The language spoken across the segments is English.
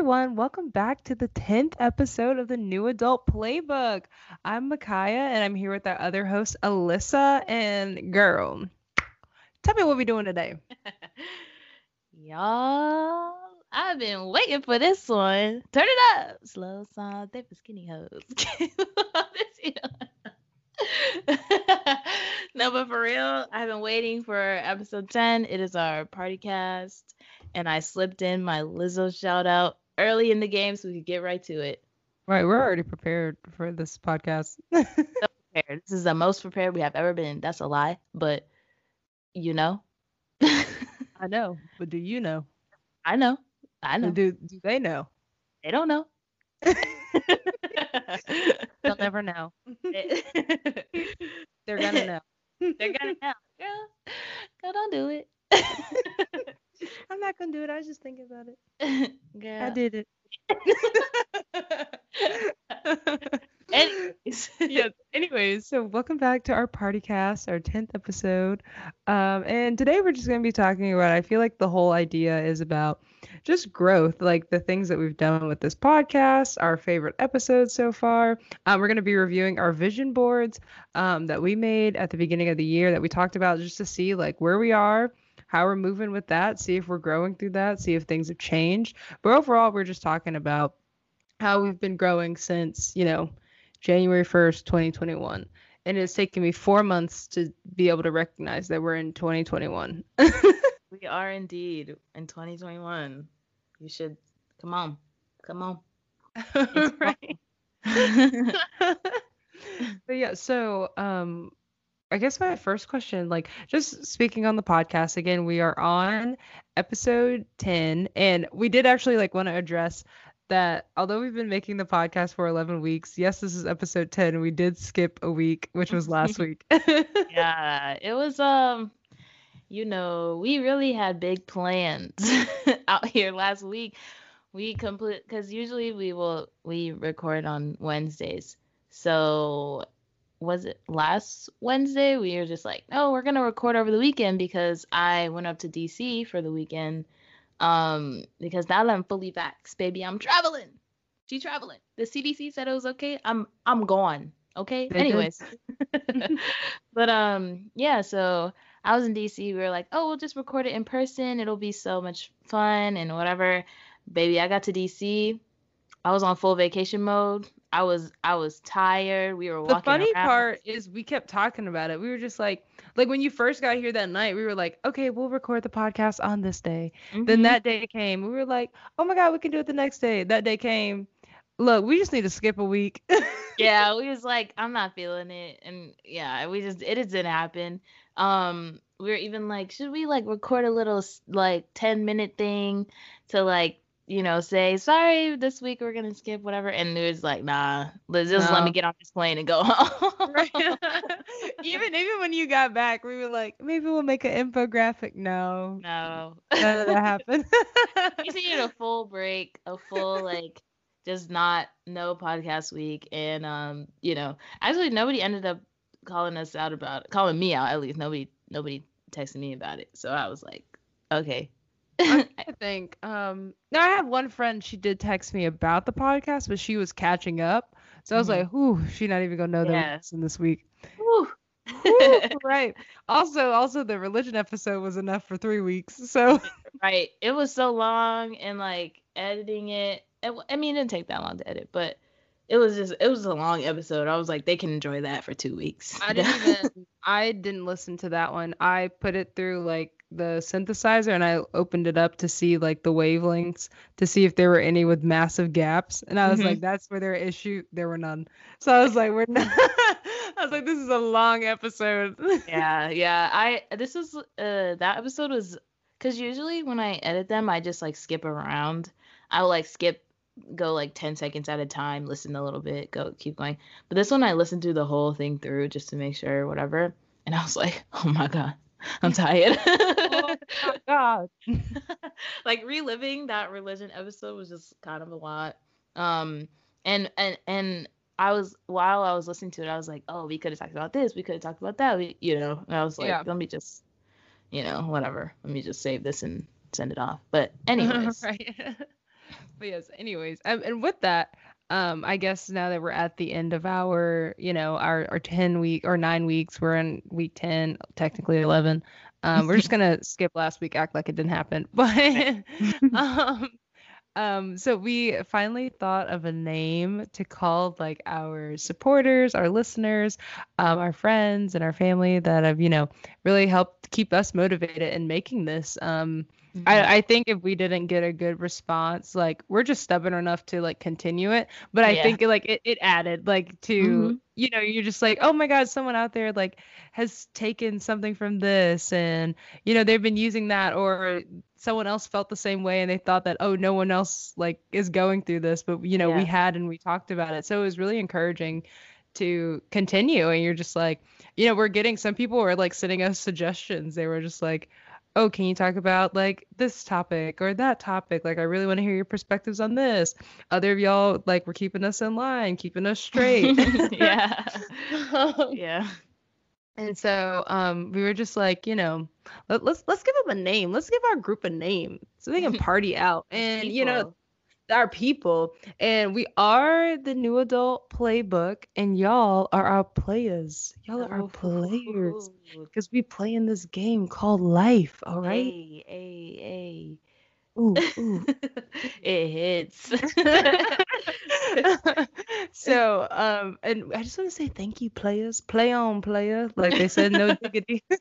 everyone. Welcome back to the 10th episode of the New Adult Playbook. I'm Micaiah and I'm here with our other host, Alyssa. And girl, tell me what we're doing today. Y'all, I've been waiting for this one. Turn it up. Slow song, they for skinny hoes. no, but for real, I've been waiting for episode 10. It is our party cast and I slipped in my Lizzo shout out early in the game so we could get right to it. Right, we're already prepared for this podcast. so prepared. This is the most prepared we have ever been. That's a lie, but you know. I know, but do you know? I know. I know. Do do they know? They don't know. They'll never know. They're gonna know. They're gonna know. Girl, girl, don't do it. I'm not gonna do it. I was just thinking about it. Girl. I did it. anyways, yeah. Anyways, so welcome back to our party cast, our tenth episode. Um, and today we're just gonna be talking about. I feel like the whole idea is about just growth, like the things that we've done with this podcast, our favorite episodes so far. Um, we're gonna be reviewing our vision boards um, that we made at the beginning of the year that we talked about, just to see like where we are how we're moving with that, see if we're growing through that, see if things have changed. But overall, we're just talking about how we've been growing since, you know, January 1st, 2021. And it's taken me four months to be able to recognize that we're in 2021. we are indeed in 2021. You should come on. Come on. right. but yeah, so um I guess my first question, like just speaking on the podcast again, we are on episode 10 and we did actually like want to address that although we've been making the podcast for 11 weeks, yes, this is episode 10. We did skip a week, which was last week. yeah, it was um you know, we really had big plans out here last week. We complete cuz usually we will we record on Wednesdays. So was it last Wednesday? We were just like, no, we're gonna record over the weekend because I went up to DC for the weekend. Um, because now that I'm fully vaxxed, baby, I'm traveling. She traveling. The CDC said it was okay. I'm I'm gone. Okay. Anyways. but um, yeah, so I was in DC. We were like, oh, we'll just record it in person. It'll be so much fun and whatever. Baby, I got to DC. I was on full vacation mode. I was I was tired. We were walking. The funny around. part is we kept talking about it. We were just like like when you first got here that night, we were like, okay, we'll record the podcast on this day. Mm-hmm. Then that day came. We were like, oh my god, we can do it the next day. That day came. Look, we just need to skip a week. yeah, we was like, I'm not feeling it, and yeah, we just it just didn't happen. Um, we were even like, should we like record a little like 10 minute thing to like you know, say, sorry, this week we're gonna skip whatever. And it was like, nah, let's just no. let me get on this plane and go home. right. even even when you got back, we were like, maybe we'll make an infographic. No. No. None of that happened. you needed a full break, a full like just not no podcast week. And um, you know, actually nobody ended up calling us out about it, calling me out at least. Nobody nobody texted me about it. So I was like, okay, I think. Um, now I have one friend. She did text me about the podcast, but she was catching up. So I was mm-hmm. like, "Whew, she's not even gonna know that in this week." Whew, right. Also, also the religion episode was enough for three weeks. So. Right. It was so long, and like editing it. it I mean, it didn't take that long to edit, but it was just it was a long episode. I was like, they can enjoy that for two weeks. I didn't even I didn't listen to that one. I put it through like the synthesizer and I opened it up to see like the wavelengths to see if there were any with massive gaps. And I was mm-hmm. like, that's where their issue. There were none. So I was like, we're not. I was like, this is a long episode. yeah, yeah. I this was uh that episode was because usually when I edit them, I just like skip around. I will like skip go like 10 seconds at a time, listen a little bit, go keep going. But this one I listened to the whole thing through just to make sure, whatever. And I was like, oh my God, I'm tired. oh God. like reliving that religion episode was just kind of a lot. Um and and and I was while I was listening to it, I was like, oh, we could have talked about this, we could have talked about that, we, you know. And I was like, yeah. let me just, you know, whatever. Let me just save this and send it off. But anyways. right. but yes, anyways, um, and with that, um, I guess now that we're at the end of our, you know, our our ten week or nine weeks, we're in week ten, technically eleven. Um, we're just gonna skip last week, act like it didn't happen. But um, um, so we finally thought of a name to call like our supporters, our listeners, um, our friends, and our family that have, you know, really helped keep us motivated in making this. Um, Mm-hmm. I, I think if we didn't get a good response, like we're just stubborn enough to like continue it. But I yeah. think it, like it, it added like to mm-hmm. you know, you're just like, oh my God, someone out there like has taken something from this and you know, they've been using that or someone else felt the same way and they thought that, oh, no one else like is going through this, but you know, yeah. we had and we talked about it. So it was really encouraging to continue and you're just like you know we're getting some people were like sending us suggestions they were just like oh, can you talk about like this topic or that topic? Like, I really want to hear your perspectives on this. Other of y'all, like, we're keeping us in line, keeping us straight. yeah. yeah. And so um, we were just like, you know, let, us let's, let's give them a name. Let's give our group a name so they can party out. And People. you know, our people. And we are the new adult playbook, and y'all are our players. Y'all are our players because we play in this game called life. All right. Hey, hey, hey. Ooh, ooh. it hits. so, um, and I just want to say thank you, players. Play on, player. Like they said, no diggity. oh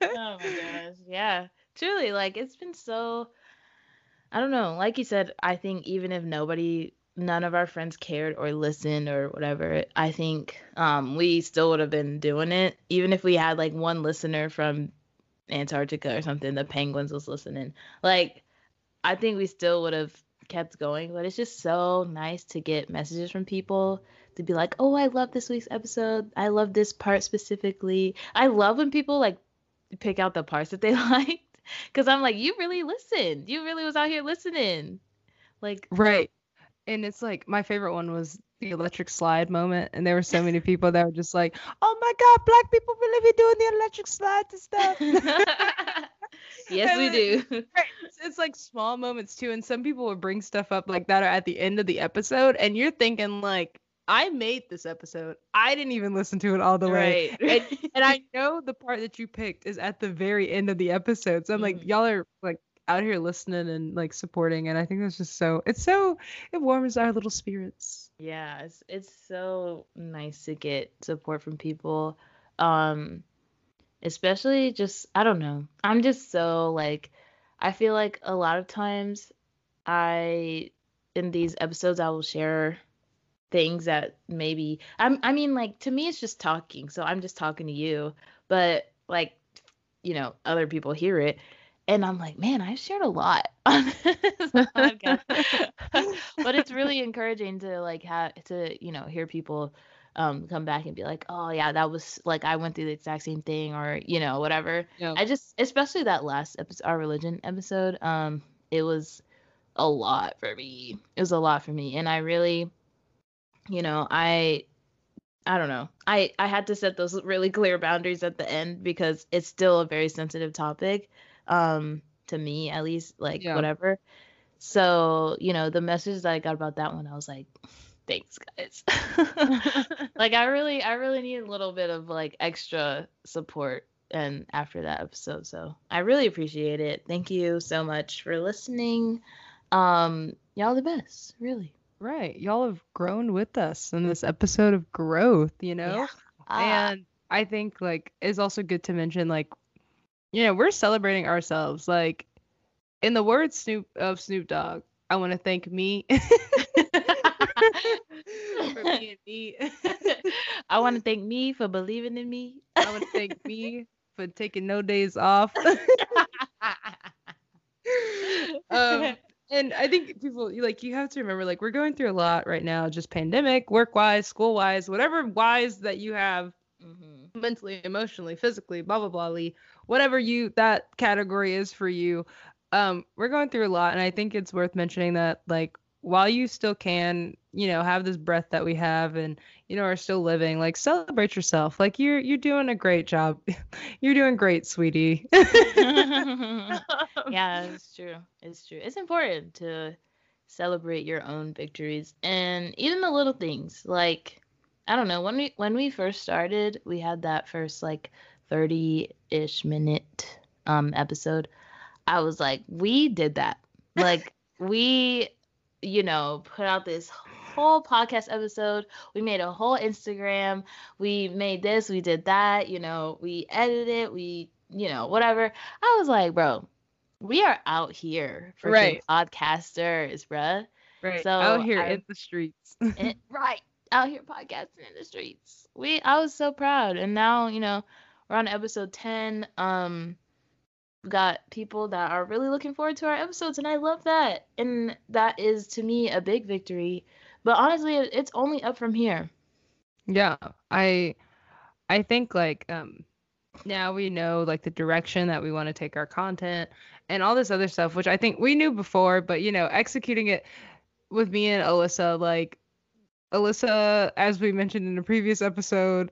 my gosh, yeah. Truly, like it's been so I don't know. Like you said, I think even if nobody, none of our friends cared or listened or whatever, I think um, we still would have been doing it. Even if we had like one listener from Antarctica or something, the penguins was listening. Like, I think we still would have kept going. But it's just so nice to get messages from people to be like, oh, I love this week's episode. I love this part specifically. I love when people like pick out the parts that they like because I'm like, you really listened. You really was out here listening. Like right. And it's like my favorite one was the electric slide moment, and there were so many people that were just like, "Oh my God, black people really be doing the electric slide and stuff." yes, we do. Right. It's, it's, like small moments too, and some people would bring stuff up like that at the end of the episode, and you're thinking like, I made this episode. I didn't even listen to it all the way. Right. And, and, I know the part that you picked is at the very end of the episode. So I'm like, mm. y'all are like out here listening and like supporting. And I think that's just so, it's so, it warms our little spirits. Yeah. It's, it's so nice to get support from people. Um, especially just, I don't know. I'm just so like, I feel like a lot of times I, in these episodes, I will share things that maybe I'm I mean like to me it's just talking. So I'm just talking to you, but like you know, other people hear it and I'm like, man, I've shared a lot on this podcast. but it's really encouraging to like have to, you know, hear people um come back and be like, "Oh yeah, that was like I went through the exact same thing or, you know, whatever." Yeah. I just especially that last episode our religion episode, um it was a lot for me. It was a lot for me and I really you know, I I don't know. I I had to set those really clear boundaries at the end because it's still a very sensitive topic um to me at least like yeah. whatever. So, you know, the message that I got about that one I was like thanks guys. like I really I really need a little bit of like extra support and after that episode. So, I really appreciate it. Thank you so much for listening. Um y'all the best, really. Right. Y'all have grown with us in this episode of growth, you know? Yeah. Ah. And I think like it's also good to mention like you know, we're celebrating ourselves. Like in the words Snoop of Snoop Dogg, I want to thank me for being me. I want to thank me for believing in me. I want to thank me for taking no days off. um, and I think people like you have to remember like we're going through a lot right now, just pandemic, work wise, school wise, whatever wise that you have mm-hmm. mentally, emotionally, physically, blah blah blah, lee, whatever you that category is for you. Um, we're going through a lot, and I think it's worth mentioning that like while you still can, you know, have this breath that we have and you know are still living, like celebrate yourself. Like you're you're doing a great job. you're doing great, sweetie. yeah, it's true. It's true. It's important to celebrate your own victories and even the little things. Like I don't know, when we when we first started, we had that first like 30-ish minute um episode. I was like, we did that. Like we you know, put out this whole podcast episode. We made a whole Instagram. We made this, we did that, you know, we edited it, we, you know, whatever. I was like, bro, we are out here for Right. podcasters, bruh. Right. So out here I- in the streets. And- right. Out here podcasting in the streets. We I was so proud. And now, you know, we're on episode 10. Um got people that are really looking forward to our episodes and I love that. And that is to me a big victory. But honestly, it's only up from here. Yeah, I I think like um now we know like the direction that we want to take our content and all this other stuff, which I think we knew before, but you know, executing it with me and Alyssa, like Alyssa, as we mentioned in a previous episode,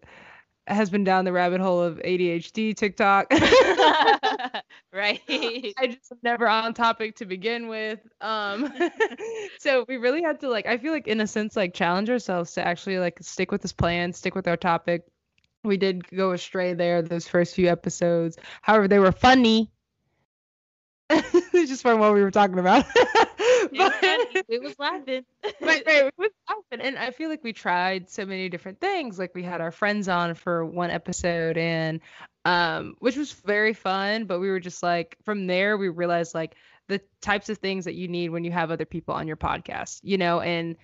has been down the rabbit hole of ADHD TikTok. right. I just never on topic to begin with. Um so we really had to like I feel like in a sense like challenge ourselves to actually like stick with this plan, stick with our topic. We did go astray there those first few episodes. However, they were funny. just from what we were talking about. It was But-. We was laughing. but right, it was awesome. and I feel like we tried so many different things. Like we had our friends on for one episode, and um, which was very fun. But we were just like, from there, we realized like the types of things that you need when you have other people on your podcast, you know, and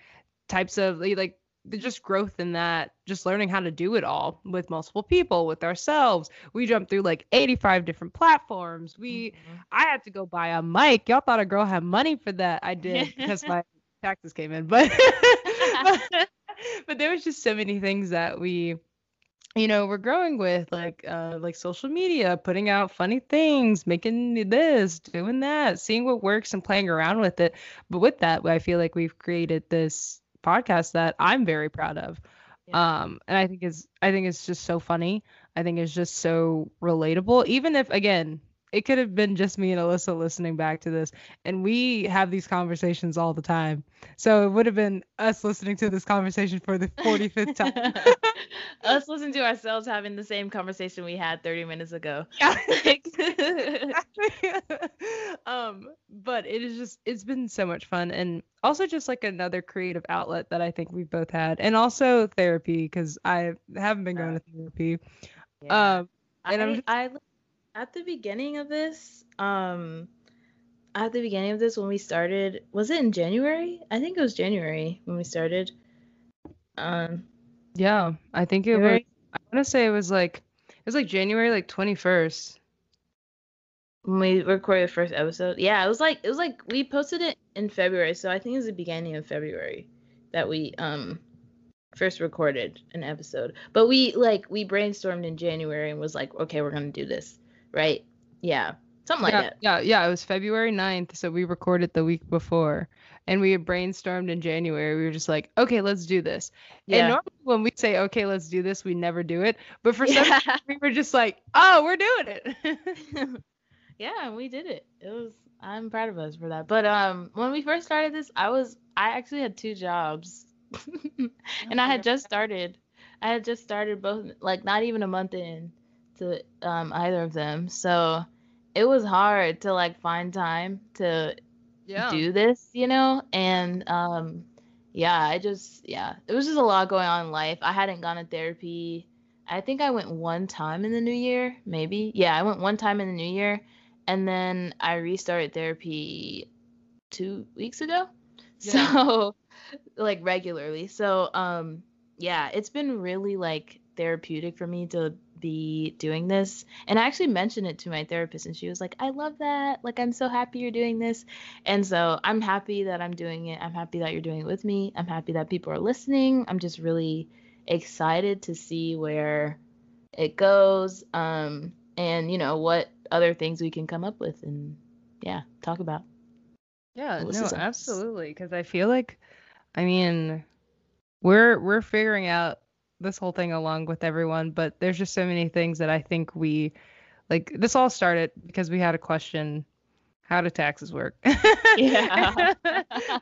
types of like just growth in that, just learning how to do it all with multiple people, with ourselves. We jumped through like 85 different platforms. We Mhm. I had to go buy a mic. Y'all thought a girl had money for that. I did because my taxes came in. But, but but there was just so many things that we you know we're growing with like uh like social media putting out funny things making this doing that seeing what works and playing around with it but with that i feel like we've created this podcast that i'm very proud of. Yeah. um and i think is i think it's just so funny. I think it's just so relatable. Even if again it could have been just me and alyssa listening back to this and we have these conversations all the time. So it would have been us listening to this conversation for the 45th time. Us listening to ourselves having the same conversation we had 30 minutes ago. yeah. Um but it is just it's been so much fun and also just like another creative outlet that i think we've both had and also therapy because i haven't been going to therapy. Yeah. um and I'm just- I at the beginning of this, um, at the beginning of this when we started, was it in January? I think it was January when we started. Um, yeah i think it was i want to say it was like it was like january like 21st when we recorded the first episode. Yeah, it was like it was like we posted it in February, so I think it was the beginning of February that we um first recorded an episode. But we like we brainstormed in January and was like, okay, we're gonna do this, right? Yeah, something like yeah, that. yeah yeah it was february 9th so we recorded the week before and we had brainstormed in january we were just like okay let's do this and Yeah. normally when we say okay let's do this we never do it but for some Yeah. we were just like oh we're doing it yeah, we did it. It was I'm proud of us for that. But um when we first started this, I was I actually had two jobs. and I had just started. I had just started both like not even a month in to um either of them. So it was hard to like find time to yeah do this, you know? And um yeah, I just yeah, it was just a lot going on in life. I hadn't gone to therapy. I think I went one time in the new year, maybe. Yeah, I went one time in the new year and then I restarted therapy 2 weeks ago. Yeah. So like regularly. So um yeah, it's been really like therapeutic for me to be doing this. And I actually mentioned it to my therapist and she was like, "I love that. Like I'm so happy you're doing this." And so I'm happy that I'm doing it. I'm happy that you're doing it with me. I'm happy that people are listening. I'm just really excited to see where it goes um and you know what other things we can come up with and yeah, talk about. Yeah, no, absolutely. Because I feel like, I mean, we're we're figuring out this whole thing along with everyone, but there's just so many things that I think we like. This all started because we had a question: How do taxes work? Yeah.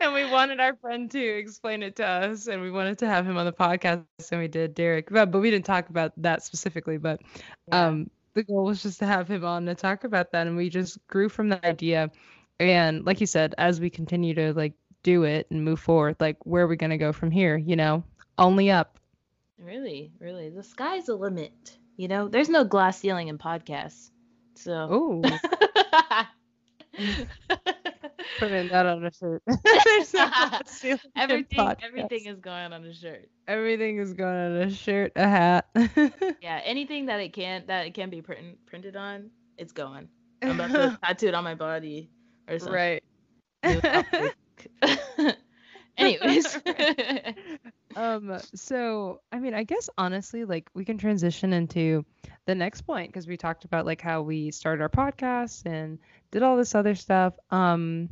and we wanted our friend to explain it to us, and we wanted to have him on the podcast, and we did, Derek. But but we didn't talk about that specifically, but Yeah. um the goal was just to have him on to talk about that and we just grew from that idea and like you said as we continue to like do it and move forward like where are we going to go from here you know only up Really, really. The sky's the limit. You know, there's no glass ceiling in podcasts. So putting that on a shirt There's no glass ceiling everything everything is going on a shirt. everything is going on a shirt a hat Yeah, anything that it can that it can be print, printed on, it's going. I'm about to tattoo it on my body or something. right Anyways. Um so i mean i guess honestly like we can transition into the next point because we talked about like how we started our podcast and did all this other stuff. Um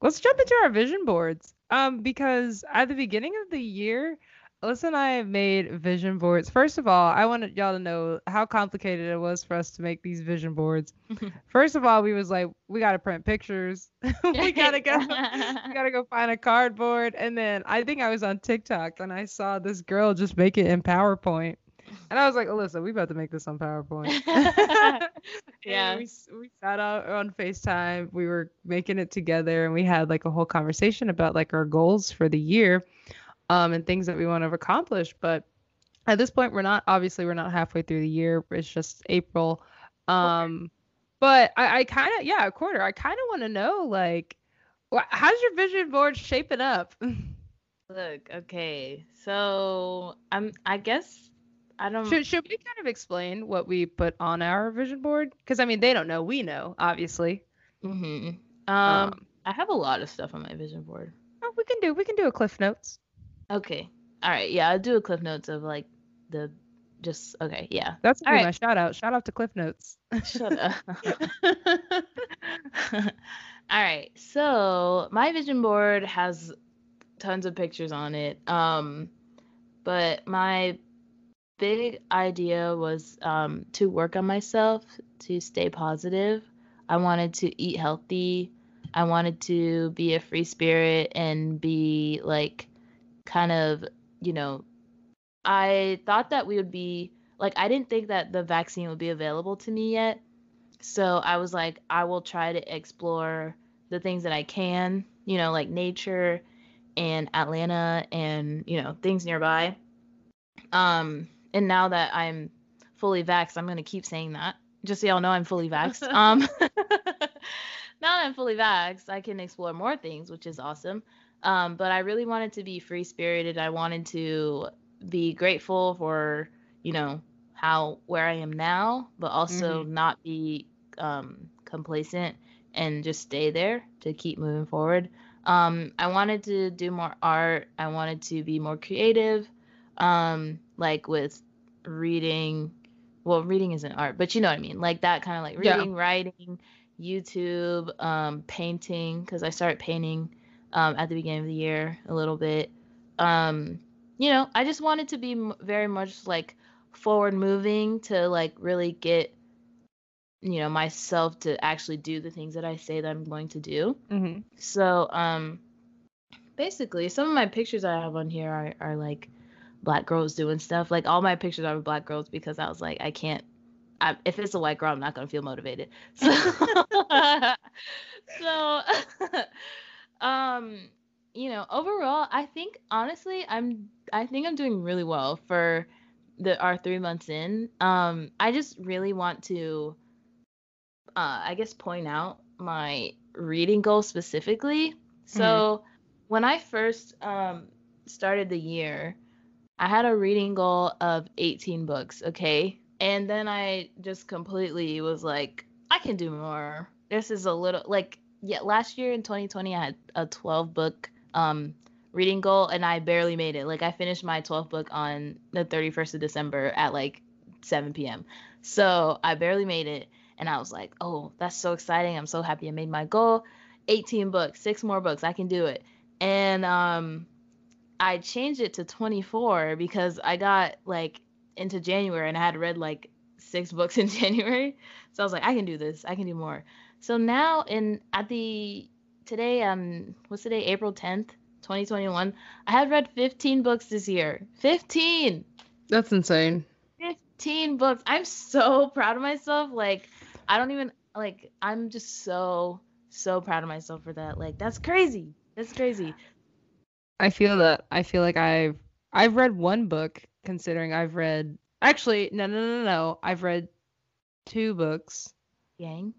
let's jump into our vision boards. Um because at the beginning of the year Alyssa and I made vision boards. First of all, I wanted y'all to know how complicated it was for us to make these vision boards. First of all, we was like, we gotta print pictures. we gotta go we gotta go find a cardboard. And then I think I was on TikTok and I saw this girl just make it in PowerPoint. And I was like, Alyssa, we about to make this on PowerPoint. Yeah. we, we sat out on FaceTime. We were making it together and we had like a whole conversation about like our goals for the year um, and things that we want to accomplish. But at this point, we're not, obviously, we're not halfway through the year. It's just April. Um, but I, I kind of, yeah, a quarter. I kind of want to know like, wh- how's your vision board shaping up? Look, okay. So I'm I guess I don't should, should we kind of explain what we put on our vision board? Because I mean, they don't know. We know, obviously. hmm Um, Um, I have a lot of stuff on my vision board. oh, we can do we can do a cliff notes. Okay. All right. Yeah, I'll do a cliff notes of like the just okay. Yeah. That's be right. my shout out. Shout out to Cliff Notes. Shut up. All right. So my vision board has tons of pictures on it. Um, but my big idea was um, to work on myself, to stay positive. I wanted to eat healthy. I wanted to be a free spirit and be like kind of, you know, I thought that we would be like I didn't think that the vaccine would be available to me yet. So I was like I will try to explore the things that I can, you know, like nature and Atlanta and, you know, things nearby. Um and now that I'm fully vaxxed, I'm going to keep saying that. Just so y'all know I'm fully vaxxed. um now that I'm fully vaxxed, I can explore more things, which is awesome. Um, but I really wanted to be free spirited. I wanted to be grateful for, you know, how where I am now, but also not be um, complacent and just stay there to keep moving forward. Um, I wanted to do more art. I wanted to be more creative, um, like with reading. Well, reading isn't art, but you know what I mean. Like that kind of like Yeah. reading, writing, YouTube, um, painting, because I started painting um, at the beginning of the year a little bit. Um, you know, I just wanted to be m- very much like forward moving to like really get, you know, myself to actually do the things that I say that I'm going to do. Mm-hmm. So, um, basically, some of my pictures I have on here are, are like black girls doing stuff. Like all my pictures are of black girls because I was like, I can't. I, if it's a white girl, I'm not gonna feel motivated. So, so, um, you know, overall, I think honestly, I'm. I think I'm doing really well for the our three months in. Um, I just really want to, uh, I guess, point out my reading goal specifically. So when I first um started the year, I had a reading goal of 18 books, okay? And then I just completely was like, I can do more. This is a little like yeah, last year in 2020 I had a 12 book um reading goal and I barely made it. Like I finished my 12th book on the 31st of December at like 7 p.m. So I barely made it and I was like, "Oh, that's so exciting. I'm so happy I made my goal." 18 books, six more books. I can do it. And um, I changed it to 24 because I got like into January and I had read like six books in January. So I was like, I can do this. I can do more. So now in at the today um what's today? April 10th 2021 I have read 15 books this year. 15 that's insane. 15 books. I'm so proud of myself. Like I don't even like I'm just so so proud of myself for that. Like that's crazy. That's crazy. I feel that. I feel like I've I've read one book considering I've read actually no no no no. I've read two books. Yang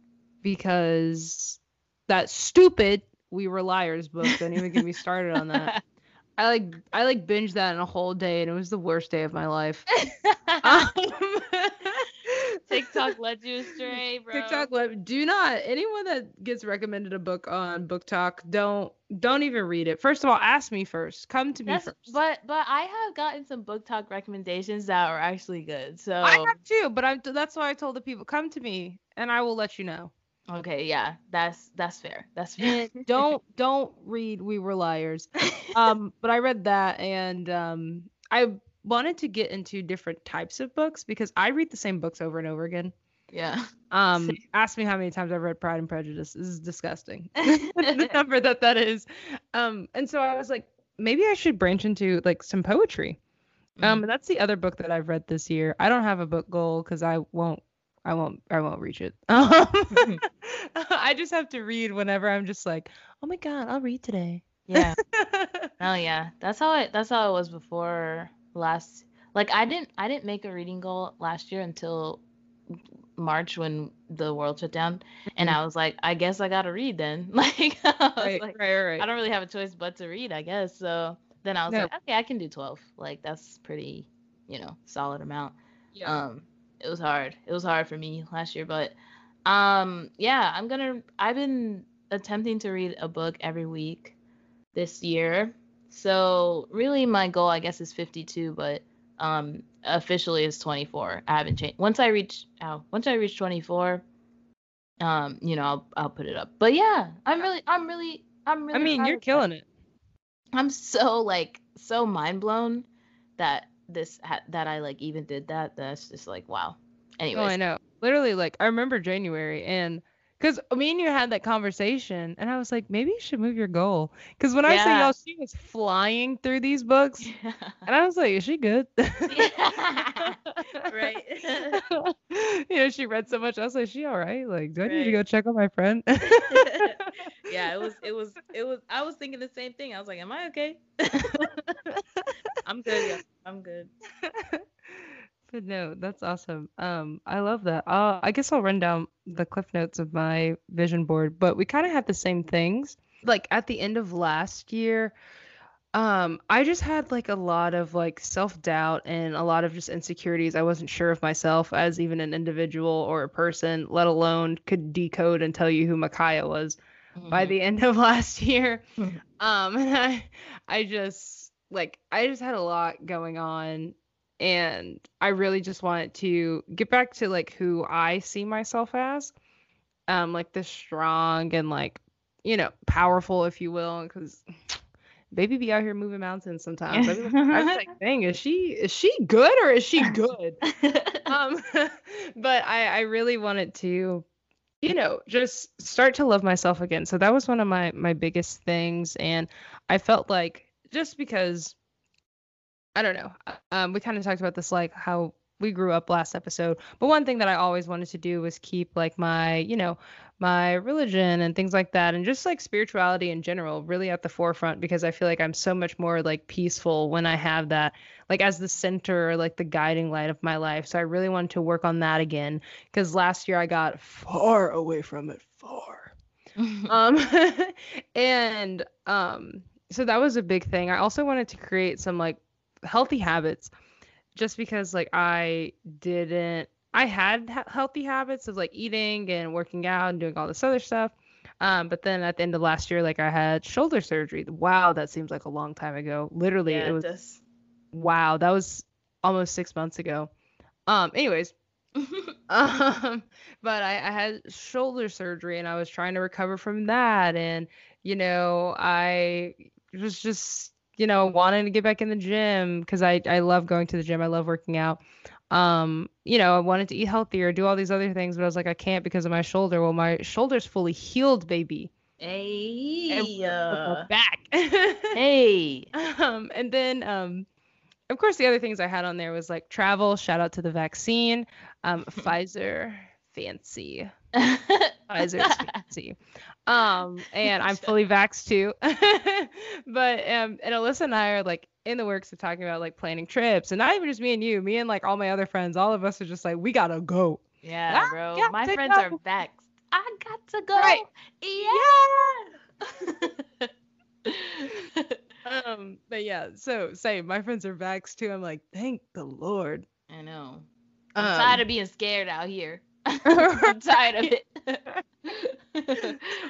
because that stupid We Were Liars book. Don't even get me started on that. I like I like binged that in a whole day, and it was the worst day of my life. um, TikTok led you astray, bro. TikTok led. Do not anyone that gets recommended a book on BookTok Don't don't even read it. First of all, ask me first. Come to That's, me first. But but I have gotten some BookTok recommendations that are actually good. So I have too, but I'm that's why I told the people come to me, and I will let you know. Okay, yeah, that's that's fair. That's fair. don't don't read We Were Liars. Um, but I read that and um I wanted to get into different types of books because I read the same books over and over again. Yeah. Um, ask me how many times I've read Pride and Prejudice. This is disgusting. the number that that is. Um, and so I was like, maybe I should branch into like some poetry. Um, and that's the other book that I've read this year. I don't have a book goal because I won't I won't I won't reach it. Um, I just have to read whenever I'm just like, oh my god, I'll read today. Yeah. oh yeah. That's how it that's how it was before last like I didn't I didn't make a reading goal last year until March when the world shut down and Mm-hmm. I was like, I guess I gotta read then. Like, I right, like right, right. I don't really have a choice but to read, I guess. So then I was No. like, okay, I can do 12. Like that's pretty, you know, solid amount. yeah. Um, it was hard. It was hard for me last year, but um, yeah, I'm gonna. I've been attempting to read a book every week this year. So really, my goal, I guess, is 52, but um, officially is 24. I haven't changed. Once I reach, oh, once I reach 24, um, you know, I'll I'll put it up. But yeah, I'm really, I'm really, I'm really. I mean, you're of that. killing it. I'm so like so mind blown that this ha- that I like even did that. That's just like wow. Anyway. Oh, I know. Literally, like I remember January and because me and you had that conversation, and I was like, maybe you should move your goal. Because when I say Yeah. y'all, she was flying through these books, and I was like, is she good? Yeah. Right. you know, she read so much. I was like, is she all right? Like, do I need to go check on my friend? yeah, it was it was it was I was thinking the same thing. I was like, am I okay? I'm good. Yeah, I'm good. But no, that's awesome. Um, I love that. Uh, I guess I'll run down the cliff notes of my vision board, but we kind of had the same things. Like at the end of last year, um, I just had like a lot of like self-doubt and a lot of just insecurities. I wasn't sure of myself as even an individual or a person, let alone could decode and tell you who Micaiah was by Mhm. the end of last year. Mhm. um, and I, I just like I just had a lot going on, and I really just wanted to get back to like who I see myself as, um, like the strong and like you know powerful, if you will, because. Baby be out here moving mountains sometimes. I'd be like, I'd be like, dang, is she is she good or is she good? um but i i really wanted to you know just start to love myself again so that was one of my my biggest things and i felt like just because i don't know um we kind of talked about this like how we grew up last episode but one thing that i always wanted to do was keep like my you know my religion and things like that and just like spirituality in general really at the forefront because i feel like i'm so much more like peaceful when i have that like as the center or like the guiding light of my life. So I really wanted to work on that again because last year I got far away from it, far. Um, and um, so that was a big thing. I also wanted to create some like healthy habits, just because like I didn't. I had ha- healthy habits of like eating and working out and doing all this other stuff. Um, but then at the end of last year, like I had shoulder surgery. Wow, that seems like a long time ago. Literally, yeah, it was does. wow, that was almost six months ago. Um, anyways, um, but I, I had shoulder surgery and I was trying to recover from that. And, you know, I was just, you know, wanting to get back in the gym because I, I love going to the gym. I love working out. Um, you know, I wanted to eat healthier, do all these other things, but I was like, I can't because of my shoulder. Well, my shoulder's fully healed, baby. Hey, uh, back. hey. Um, and then um, of course, the other things I had on there was like travel. Shout out to the vaccine. Um, Pfizer, fancy. Pfizer's fancy. Um, and I'm fully vaxxed too. but um, and Alyssa and I are like in the works of talking about like planning trips, and not even just me and you, me and like all my other friends. All of us are just like, we gotta go. Yeah, ah, bro. My friends go. are vaxxed. I got to go. Right. Yeah. um, but yeah, so same. My friends are vaxxed too. I'm like, thank the Lord. I know. I'm um, tired of being scared out here. I'm tired of it.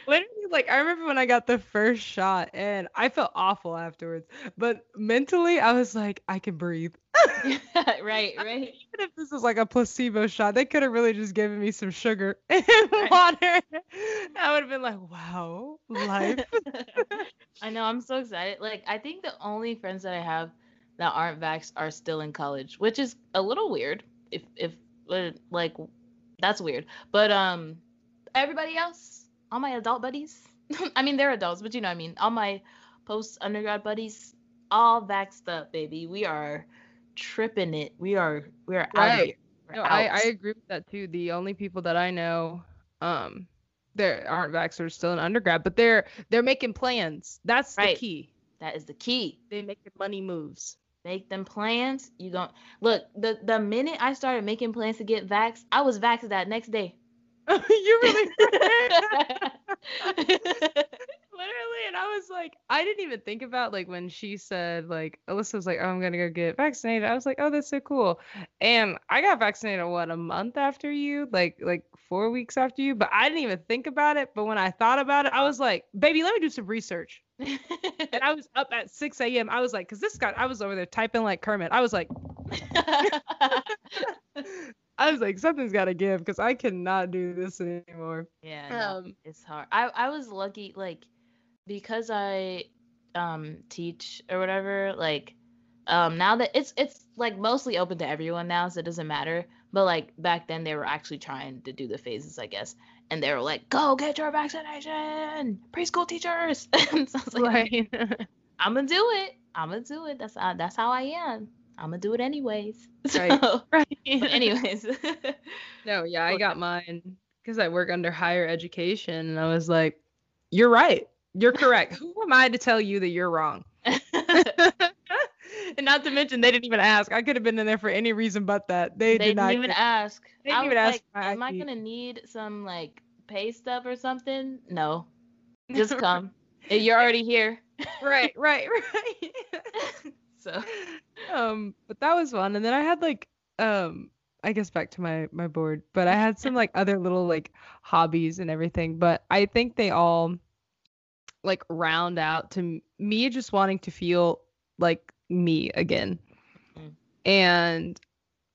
Literally, like I remember when I got the first shot and I felt awful afterwards. But mentally I was like, I can breathe. right, right. I mean, even if this was like a placebo shot, they could have really just given me some sugar and right. water. I would have been like, wow, life. I know, I'm so excited. Like, I think the only friends that I have that aren't vaxxed are still in college, which is a little weird. If if uh, like that's weird. But um everybody else, all my adult buddies, I mean they're adults, but you know what I mean. All my post undergrad buddies, all vaxxed up, baby. We are tripping it. We are we are right. out. No, I, I agree with that too. The only people that I know um there aren't vaxxers still in undergrad, but they're they're making plans. That's right. the key. That is the key. They're making money moves. Make them plans. You don't look the the minute I started making plans to get vaxxed, I was vaxxed that next day. you really literally and i was like i didn't even think about like when she said like alyssa was like oh i'm gonna go get vaccinated i was like oh that's so cool and i got vaccinated what a month after you like like four weeks after you but i didn't even think about it but when i thought about it i was like baby let me do some research and i was up at 6 a.m i was like because this guy i was over there typing like kermit i was like I was like, something's got to give because I cannot do this anymore. Yeah, no, um, it's hard. I I was lucky, like, because I um teach or whatever. Like, um, now that it's it's like mostly open to everyone now, so it doesn't matter. But like back then, they were actually trying to do the phases, I guess, and they were like, "Go get your vaccination, preschool teachers." so I was like, right. "I'm gonna do it. I'm gonna do it. That's uh, that's how I am." I'm gonna do it anyways. Right. So, right. anyways. no, yeah, I got mine because I work under higher education, and I was like, "You're right. You're correct. Who am I to tell you that you're wrong?" and not to mention, they didn't even ask. I could have been in there for any reason but that. They, they did not even ask. They didn't even ask. Like, am I gonna need some like pay stuff or something? No, just come. You're already here. right, right, right. so um but that was fun and then i had like um i guess back to my my board but i had some like other little like hobbies and everything but i think they all like round out to me just wanting to feel like me again mm-hmm. and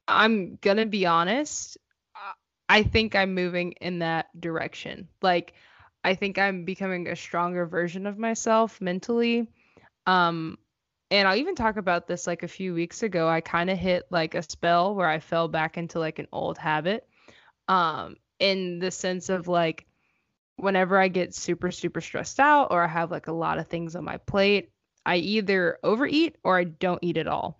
i'm gonna be honest i think i'm moving in that direction like i think i'm becoming a stronger version of myself mentally um and I'll even talk about this like a few weeks ago. I kind of hit like a spell where I fell back into like an old habit. Um, in the sense of like whenever I get super, super stressed out or I have like a lot of things on my plate, I either overeat or I don't eat at all.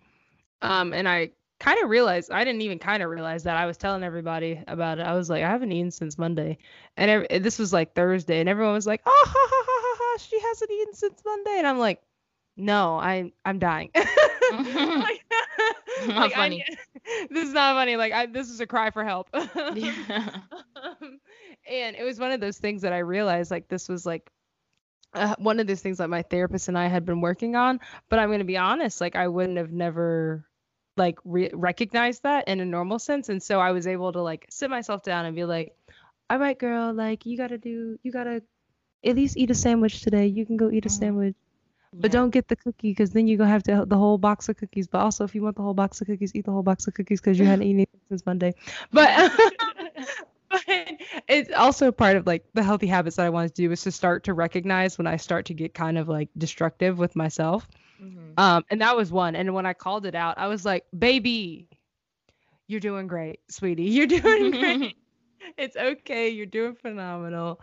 Um, and I kind of realized I didn't even kind of realize that I was telling everybody about it. I was like, I haven't eaten since Monday, and every, this was like Thursday, and everyone was like, oh, ha, ha, ha, ha, ha, she hasn't eaten since Monday, and I'm like, no, I I'm dying. like, not like, funny. I, this is not funny. Like I, this is a cry for help. yeah. Um, and it was one of those things that I realized like this was like uh, one of those things that my therapist and I had been working on. But I'm gonna be honest, like I wouldn't have never like re- recognized that in a normal sense, and so I was able to like sit myself down and be like, all right, girl, like you gotta do, you gotta at least eat a sandwich today. You can go eat a mm-hmm. sandwich But Yeah. don't get the cookie because then you gonna have to the whole box of cookies. But also, if you want the whole box of cookies, eat the whole box of cookies because you hadn't eaten anything since Monday. But, but it's also part of like the healthy habits that I want to do is to start to recognize when I start to get kind of like destructive with myself. Mhm. Um, and that was one. And when I called it out, I was like, "Baby, you're doing great, sweetie. You're doing great. it's okay. You're doing phenomenal."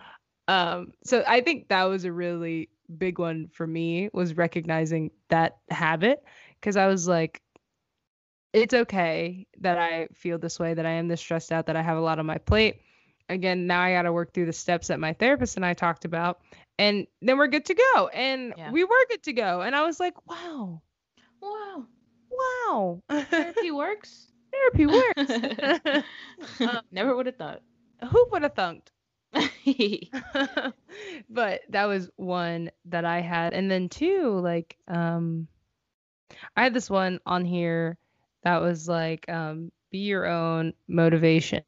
Um, so I think that was a really big one for me was recognizing that habit because I was like, "It's okay that I feel this way, that I am this stressed out, that I have a lot on my plate." Again, now I got to work through the steps that my therapist and I talked about, and then we're good to go. And Yeah. we were good to go. And I was like, "Wow." wow. Wow. Therapy works. Therapy works. Um, Never would have thought. Who would have thunked? but that was one that I had. And then two, like, um, I had this one on here that was like, um, be your own motivation.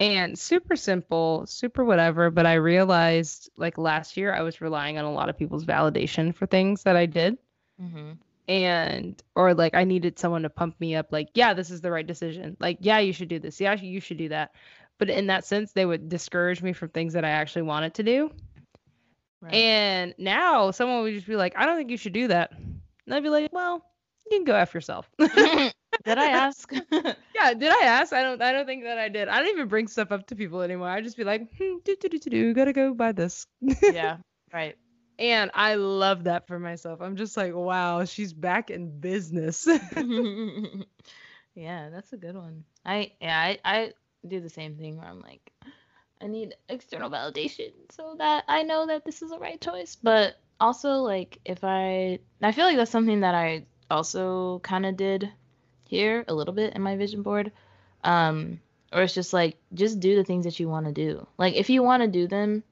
And super simple, super whatever. But I realized like last year I was relying on a lot of people's validation for things that I did. hmm and or like I needed someone to pump me up like yeah this is the right decision like yeah you should do this yeah you should do that but in that sense they would discourage me from things that I actually wanted to do Right. and now someone would just be like I don't think you should do that and I'd be like well you can go after yourself did I ask? yeah did I ask I don't I don't think that I did I don't even bring stuff up to people anymore I just be like hmm, do do do do do gotta go buy this yeah. Right. and I love that for myself I'm just like wow she's back in business yeah, that's a good one. I yeah, I, I do the same thing where I'm like, I need external validation so that I know that this is the right choice. But also like if I I feel like that's something that I also kind of did here a little bit in my vision board. Um or it's just like just do the things that you want to do. Like if you want to do them,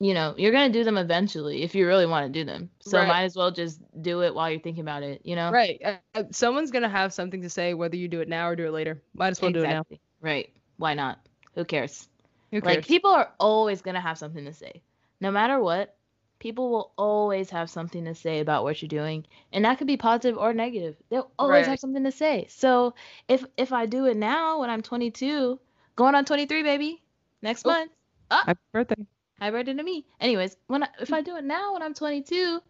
you know, you're going to do them eventually if you really want to do them. So Right. might as well just do it while you're thinking about it, you know? Right. Uh, uh, someone's gonna have something to say whether you do it now or do it later. Might as well do it now. Right. Why not? Who cares? Who cares? Like people are always gonna have something to say. No matter what, people will always have something to say about what you're doing. And that could be positive or negative. They'll always Right. have something to say. So if if I do it now when I'm 22, going on 23, baby, next Oh. month. Ah, Happy birthday. happy birthday to me. Anyways, when I, if I do it now when I'm 22,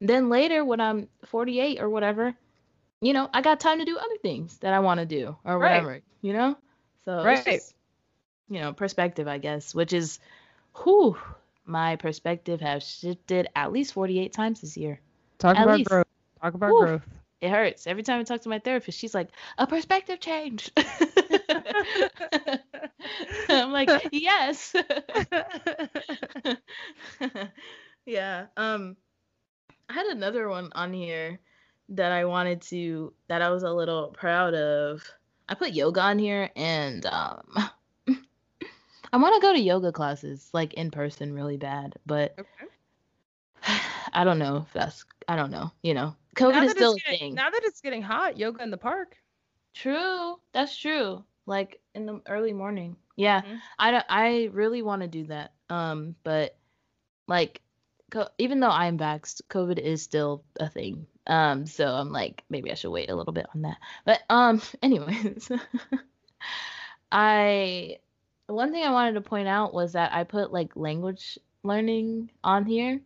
then later when I'm 48 or whatever, you know, I got time to do other things that I want to do or Right. whatever, you know? So Right. it's just, you know, perspective, I guess, which is, whew, my perspective has shifted at least 48 times this year. Talk At about least. growth. Talk about Woo. growth. It hurts. Every time I talk to my therapist, she's like, a perspective change. I'm like, yes. yeah. Um I had another one on here that I wanted to that I was a little proud of. I put yoga on here and um I want to go to yoga classes like in person really bad, but okay. I don't know if that's I don't know, you know. COVID is still a thing. now that it's getting hot, yoga in the park. True. That's true. Like in the early morning. Yeah. Mhm. I don't, I really want to do that. Um, but like co- even though I'm vaxxed, COVID is still a thing. Um, so I'm like maybe I should wait a little bit on that. But um anyways, I one thing I wanted to point out was that I put like language learning on here.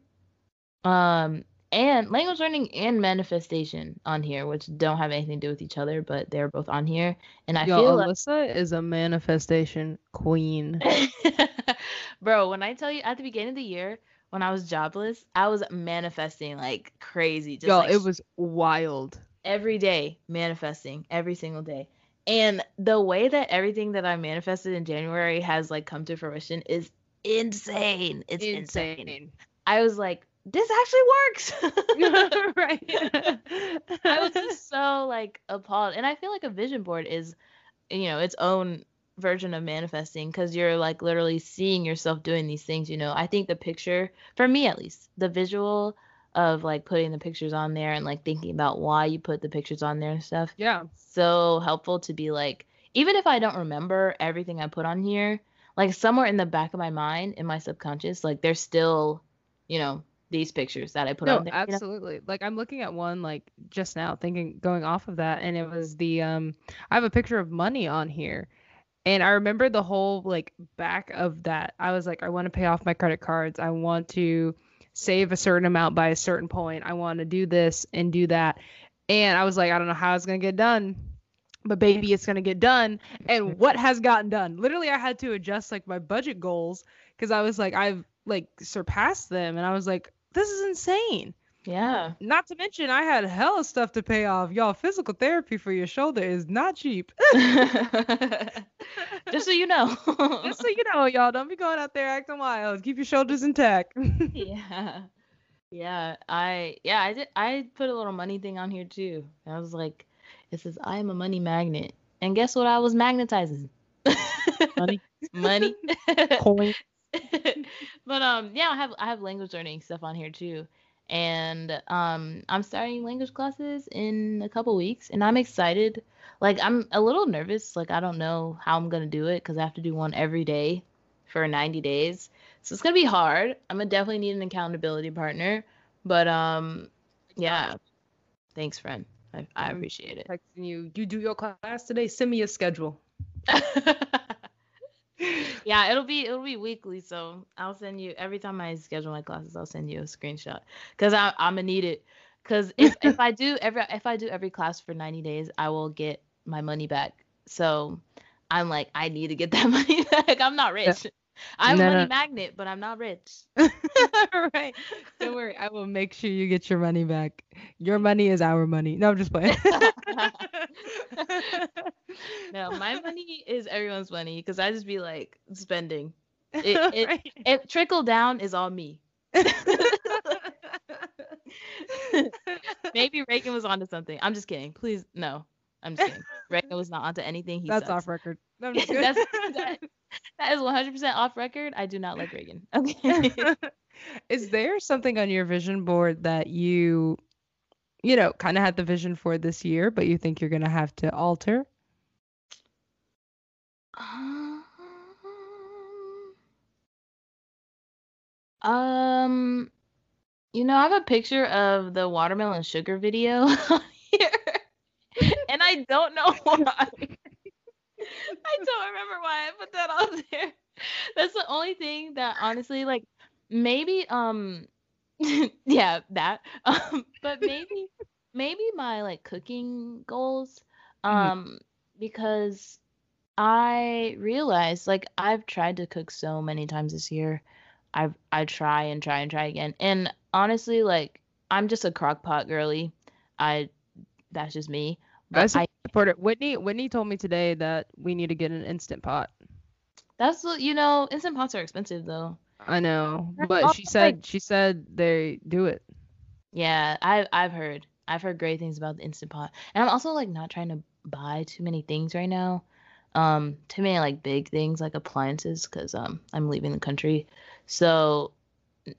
Um and language learning and manifestation on here, which don't have anything to do with each other, but they're both on here. And I Yo, feel like Alyssa is a manifestation queen. Bro, when I tell you at the beginning of the year, when I was jobless, I was manifesting like crazy. Just Yo, like it was wild. every day manifesting every single day. And the way that everything that I manifested in January has like come to fruition is insane. It's insane. I was like, this actually works. right. I was just so like appalled. And I feel like a vision board is, you know, its own version of manifesting because you're like literally seeing yourself doing these things, you know. I think the picture, for me at least, the visual of like putting the pictures on there and like thinking about why you put the pictures on there and stuff, yeah. so helpful to be like, even if I don't remember everything I put on here, like somewhere in the back of my mind, in my subconscious, like there's still, you know, these pictures that I put No, on there. you know? absolutely. Like I'm looking at one like just now, thinking going off of that, and it was the um. I have a picture of money on here, and I remember the whole like back of that. I was like, I want to pay off my credit cards. I want to save a certain amount by a certain point. I want to do this and do that, and I was like, I don't know how it's gonna get done. But baby, it's gonna get done. And what has gotten done? Literally, I had to adjust like my budget goals because I was like, I've like surpassed them, and I was like, this is insane. Yeah. Not to mention, I had hella stuff to pay off. Y'all, physical therapy for your shoulder is not cheap. Just so you know. Just so you know, y'all, don't be going out there acting wild. Keep your shoulders intact. yeah. Yeah. I yeah, I did I put a little money thing on here too. I was like, it says I am a money magnet. And guess what I was magnetizing? Money. Money. Coin. but um yeah, I have I have language learning stuff on here too. And um I'm starting language classes in a couple weeks and I'm excited. Like I'm a little nervous, like I don't know how I'm going to do it cuz I have to do one every day for 90 days. So it's going to be hard. I'm to definitely need an accountability partner, but um yeah. Thanks, friend. I, I appreciate it. Texting you. You do your class today. Send me a schedule. yeah, it'll be it'll be weekly, so I'll send you every time I schedule my classes, I'll send you a screenshot because I I'm gonna need it. Because if if I do every if I do every class for 90 days, I will get my money back. So I'm like, I need to get that money back. I'm not rich. I'm No, a money no. magnet, but I'm not rich. right. Don't worry. I will make sure you get your money back. Your money is our money. No, I'm just playing. no, my money is everyone's money because I just be like spending. It it, Right. it trickle down is all me. Maybe Reagan was onto something. I'm just kidding. Please, no. I'm just kidding. Reagan was not onto anything. He That's sucks. off record. No. That's, that, that is 100% off record. I do not like Reagan. Okay. is there something on your vision board that you, you know, kind of had the vision for this year, but you think you're gonna have to alter? um, you know, I have a picture of the watermelon sugar video on here, and I don't know why. I don't remember why I put that on there. That's the only thing that honestly, like, maybe, um, yeah, that, um, but maybe, maybe my like cooking goals, Mhm. um, because I realized like I've tried to cook so many times this year. I've I try and try and try again. And honestly, like I'm just a crock pot girly. I that's just me. I support it. Whitney, Whitney told me today that we need to get an instant pot. that's what you know, instant pots are expensive though. I know, but she said she said they do it. Yeah, I I've heard. I've heard great things about the instant pot. And I'm also like not trying to buy too many things right now. Um too many like big things like appliances cuz um I'm leaving the country. So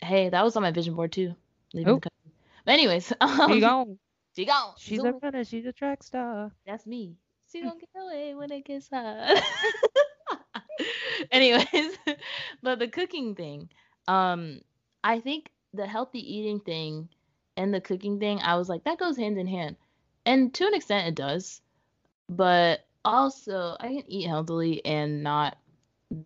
hey, that was on my vision board too. Leaving Oh. the country. But anyways, um gone. She gone. She's on a runner. She's a track star. That's me. She gonna get away when it gets hot. Anyways, but the cooking thing, um, I think the healthy eating thing and the cooking thing, I was like, that goes hand in hand. And to an extent it does. But also I can eat healthily and not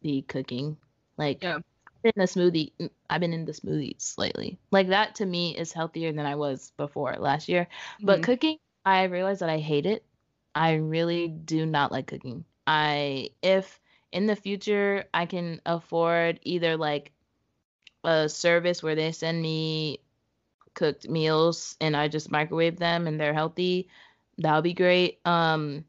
be cooking. Like Yeah. In the smoothie mm, I've been in the smoothies lately. Like that to me is healthier than I was before last year. But Mhm. cooking, I realized that I hate it. I really do not like cooking. I if in the future I can afford either like a service where they send me cooked meals and I just microwave them and they're healthy, that would be great. Um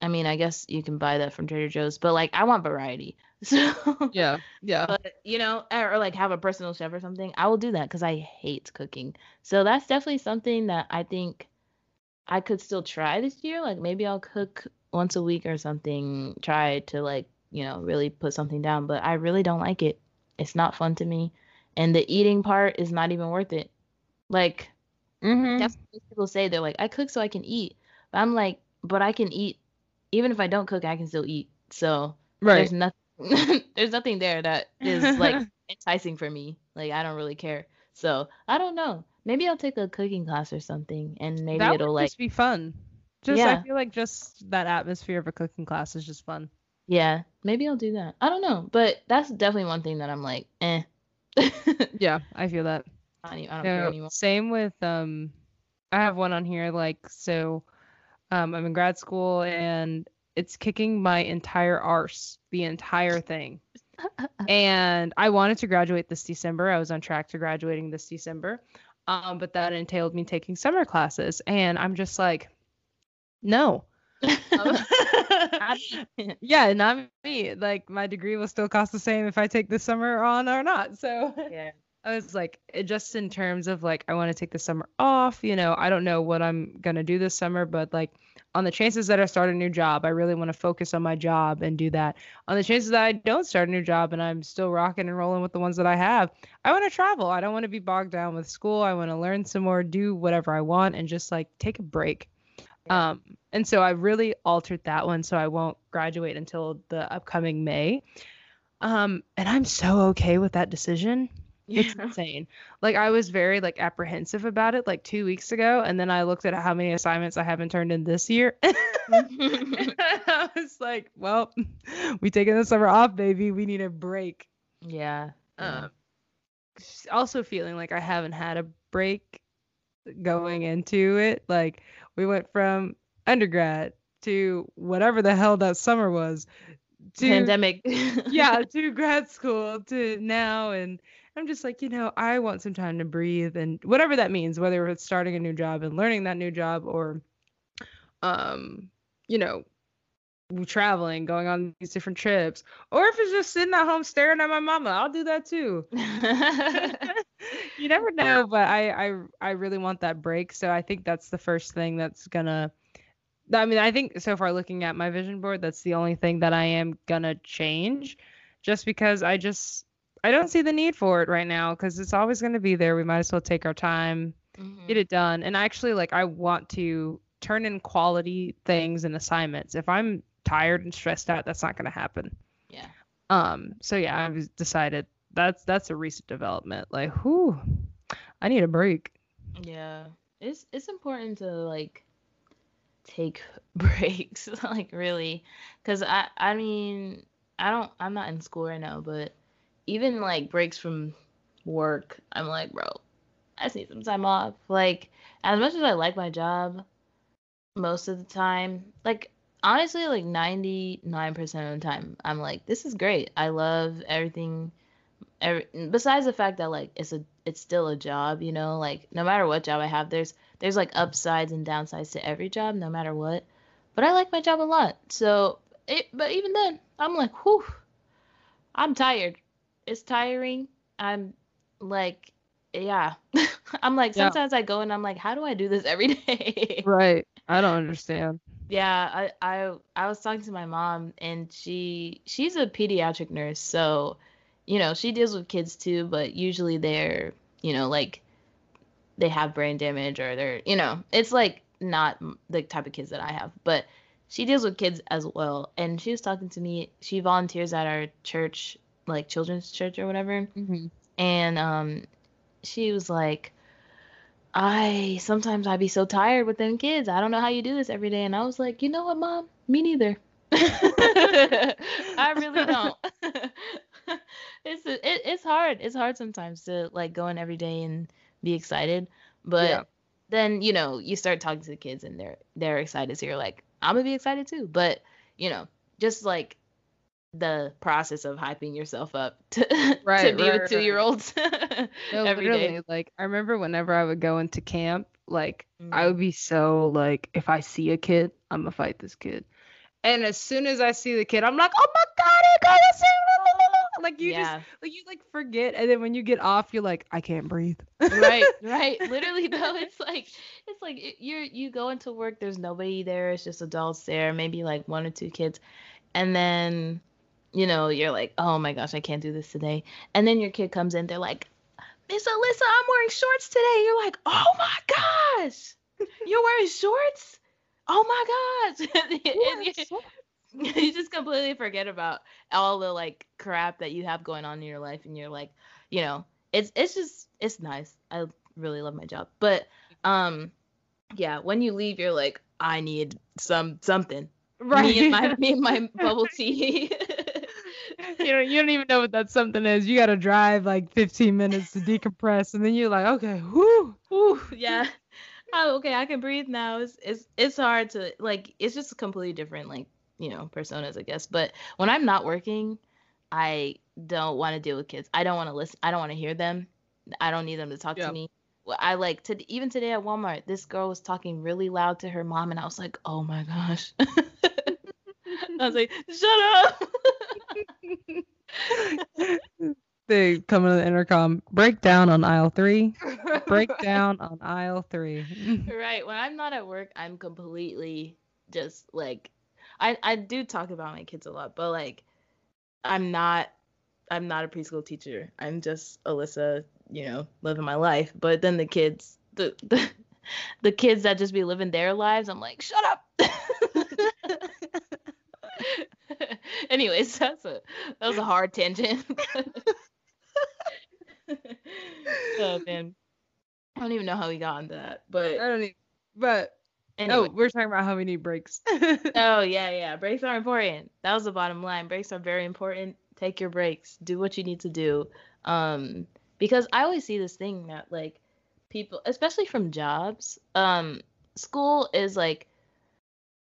I mean, I guess you can buy that from Trader Joe's, but like I want variety. So Yeah, yeah. but you know, or, like have a personal chef or something, I will do that because I hate cooking. So that's definitely something that I think I could still try this year. Like maybe I'll cook once a week or something. Try to like you know really put something down, but I really don't like it. It's not fun to me, and the eating part is not even worth it. Like Mm-hmm. that's what people say they're like I cook so I can eat, but I'm like, but I can eat even if I don't cook, I can still eat. So Right. there's nothing there's nothing there that is like enticing for me. Like I don't really care. So I don't know. Maybe I'll take a cooking class or something, and maybe that it'll like just be fun. Just Yeah. I feel like just that atmosphere of a cooking class is just fun. yeah, maybe I'll do that. I don't know, but that's definitely one thing that I'm like, eh. Yeah, I feel that. don't, I don't care anymore. same with um I have one on here like so um I'm in grad school and it's kicking my entire arse, the entire thing. and I wanted to graduate this December. I was on track to graduating this December. Um but that entailed me taking summer classes and I'm just like no. yeah, not me. Like my degree will still cost the same if I take this summer on or not. So yeah. I was like, just in terms of like, I want to take the summer off. You know, I don't know what I'm gonna do this summer, but like, on the chances that I start a new job, I really want to focus on my job and do that. On the chances that I don't start a new job and I'm still rocking and rolling with the ones that I have, I want to travel. I don't want to be bogged down with school. I want to learn some more, do whatever I want, and just like take a break. Yeah. Um, and so I really altered that one so I won't graduate until the upcoming May. Um, and I'm so okay with that decision. It's insane. Like I was very like apprehensive about it like 2 weeks ago and then I looked at how many assignments I haven't turned in this year. I was like, well, we taking the summer off, baby. We need a break. yeah. yeah. Um, also feeling like I haven't had a break going into it. Like we went from undergrad to whatever the hell that summer was to Pandemic. yeah to grad school to now and i'm just like you know i want some time to breathe and whatever that means whether it's starting a new job and learning that new job or um you know traveling going on these different trips or if it's just sitting at home staring at my mama i'll do that too. You never know but I, I i really want that break so i think that's the first thing that's gonna i mean i think so far looking at my vision board that's the only thing that i am gonna change just because i just i don't see the need for it right now because it's always going to be there. We might as well take our time Mhm. get it done. And actually like i want to turn in quality things and assignments. If i'm tired and stressed out that's not going to happen. Yeah. um so yeah i've decided that's that's a recent development. Like whoo, i need a break. Yeah. It's it's important to like take breaks, like really, cuz I I mean, I don't I'm not in school right now, but even like breaks from work, I'm like, bro, I just need some time off. Like as much as I like my job most of the time, like honestly like 99% of the time, I'm like this is great. I love everything every, besides the fact that like it's a it's still a job, you know, like no matter what job I have, there's there's like upsides and downsides to every job, no matter what. But I like my job a lot. So it but even then, I'm like, whew, I'm tired. It's tiring. I'm like, yeah. I'm like, Yeah. sometimes I go and I'm like, how do I do this every day? right i don't understand Yeah, I, I I was talking to my mom and she she's a pediatric nurse, so you know, she deals with kids too, but usually they're, you know, like they have brain damage or they're, you know, it's like not the type of kids that I have, but she deals with kids as well. And she was talking to me, she volunteers at our church, like children's church or whatever. Mm-hmm. and um she was like i sometimes i be so tired with them kids. I don't know how you do this every day. And i was like you know what mom? Me neither. I really don't. It's it, it's hard. It's hard sometimes to like go in every day and be excited. But Yeah. then you know you start talking to the kids and they're they're excited. So you're like i'm gonna be excited too. But you know just like the process of hyping yourself up to, to be right, with two year olds no, literally, day. like i remember whenever i would go into camp like i Mm. would be so like if i see a kid i'm gonna fight this kid and as soon as i see the kid i'm like oh my god he got to sing like you yeah, just like you like forget and then when you get off you're like i can't breathe right, right. Literally though, it's like it's like you're you go into work. There's nobody there. It's just adults there, maybe like one or two kids, and then you know you're like, oh my gosh, I can't do this today. And then your kid comes in. They're like, Miss Alyssa, I'm wearing shorts today. You're like, oh my gosh, you're wearing shorts. Oh my gosh. You- you just completely forget about all the like crap that you have going on in your life and you're like you know it's it's just it's nice. I really love my job. But um yeah, when you leave you're like I need some something. Right. Me and my me and my bubble tea. you don't you don't even know what that something is. You gotta drive like 15 minutes to decompress, and then you're like, okay, whoo, whoo, yeah. Oh, okay, I can breathe now. It's it's it's hard to like. It's just completely different, like you know, personas, I guess. But when I'm not working, I don't want to deal with kids. I don't want to listen. I don't want to hear them. I don't need them to talk yeah. to me. I like to even today at Walmart, this girl was talking really loud to her mom, and I was like, oh my gosh. I was like, shut up. they come into the intercom. Breakdown on aisle three. Breakdown on aisle three. right. When I'm not at work, I'm completely just like, I I do talk about my kids a lot, but like, I'm not. I'm not a preschool teacher. I'm just Alyssa, you know, living my life. But then the kids, the the, the kids that just be living their lives, I'm like, shut up. Anyways, that's a that was a hard tangent. oh man, I don't even know how we got into that, but I don't even. But anyway. oh, we're talking about how we need breaks. oh yeah, yeah, breaks are important. That was the bottom line. Breaks are very important. Take your breaks. Do what you need to do. Um, because I always see this thing that like people, especially from jobs, um, school is like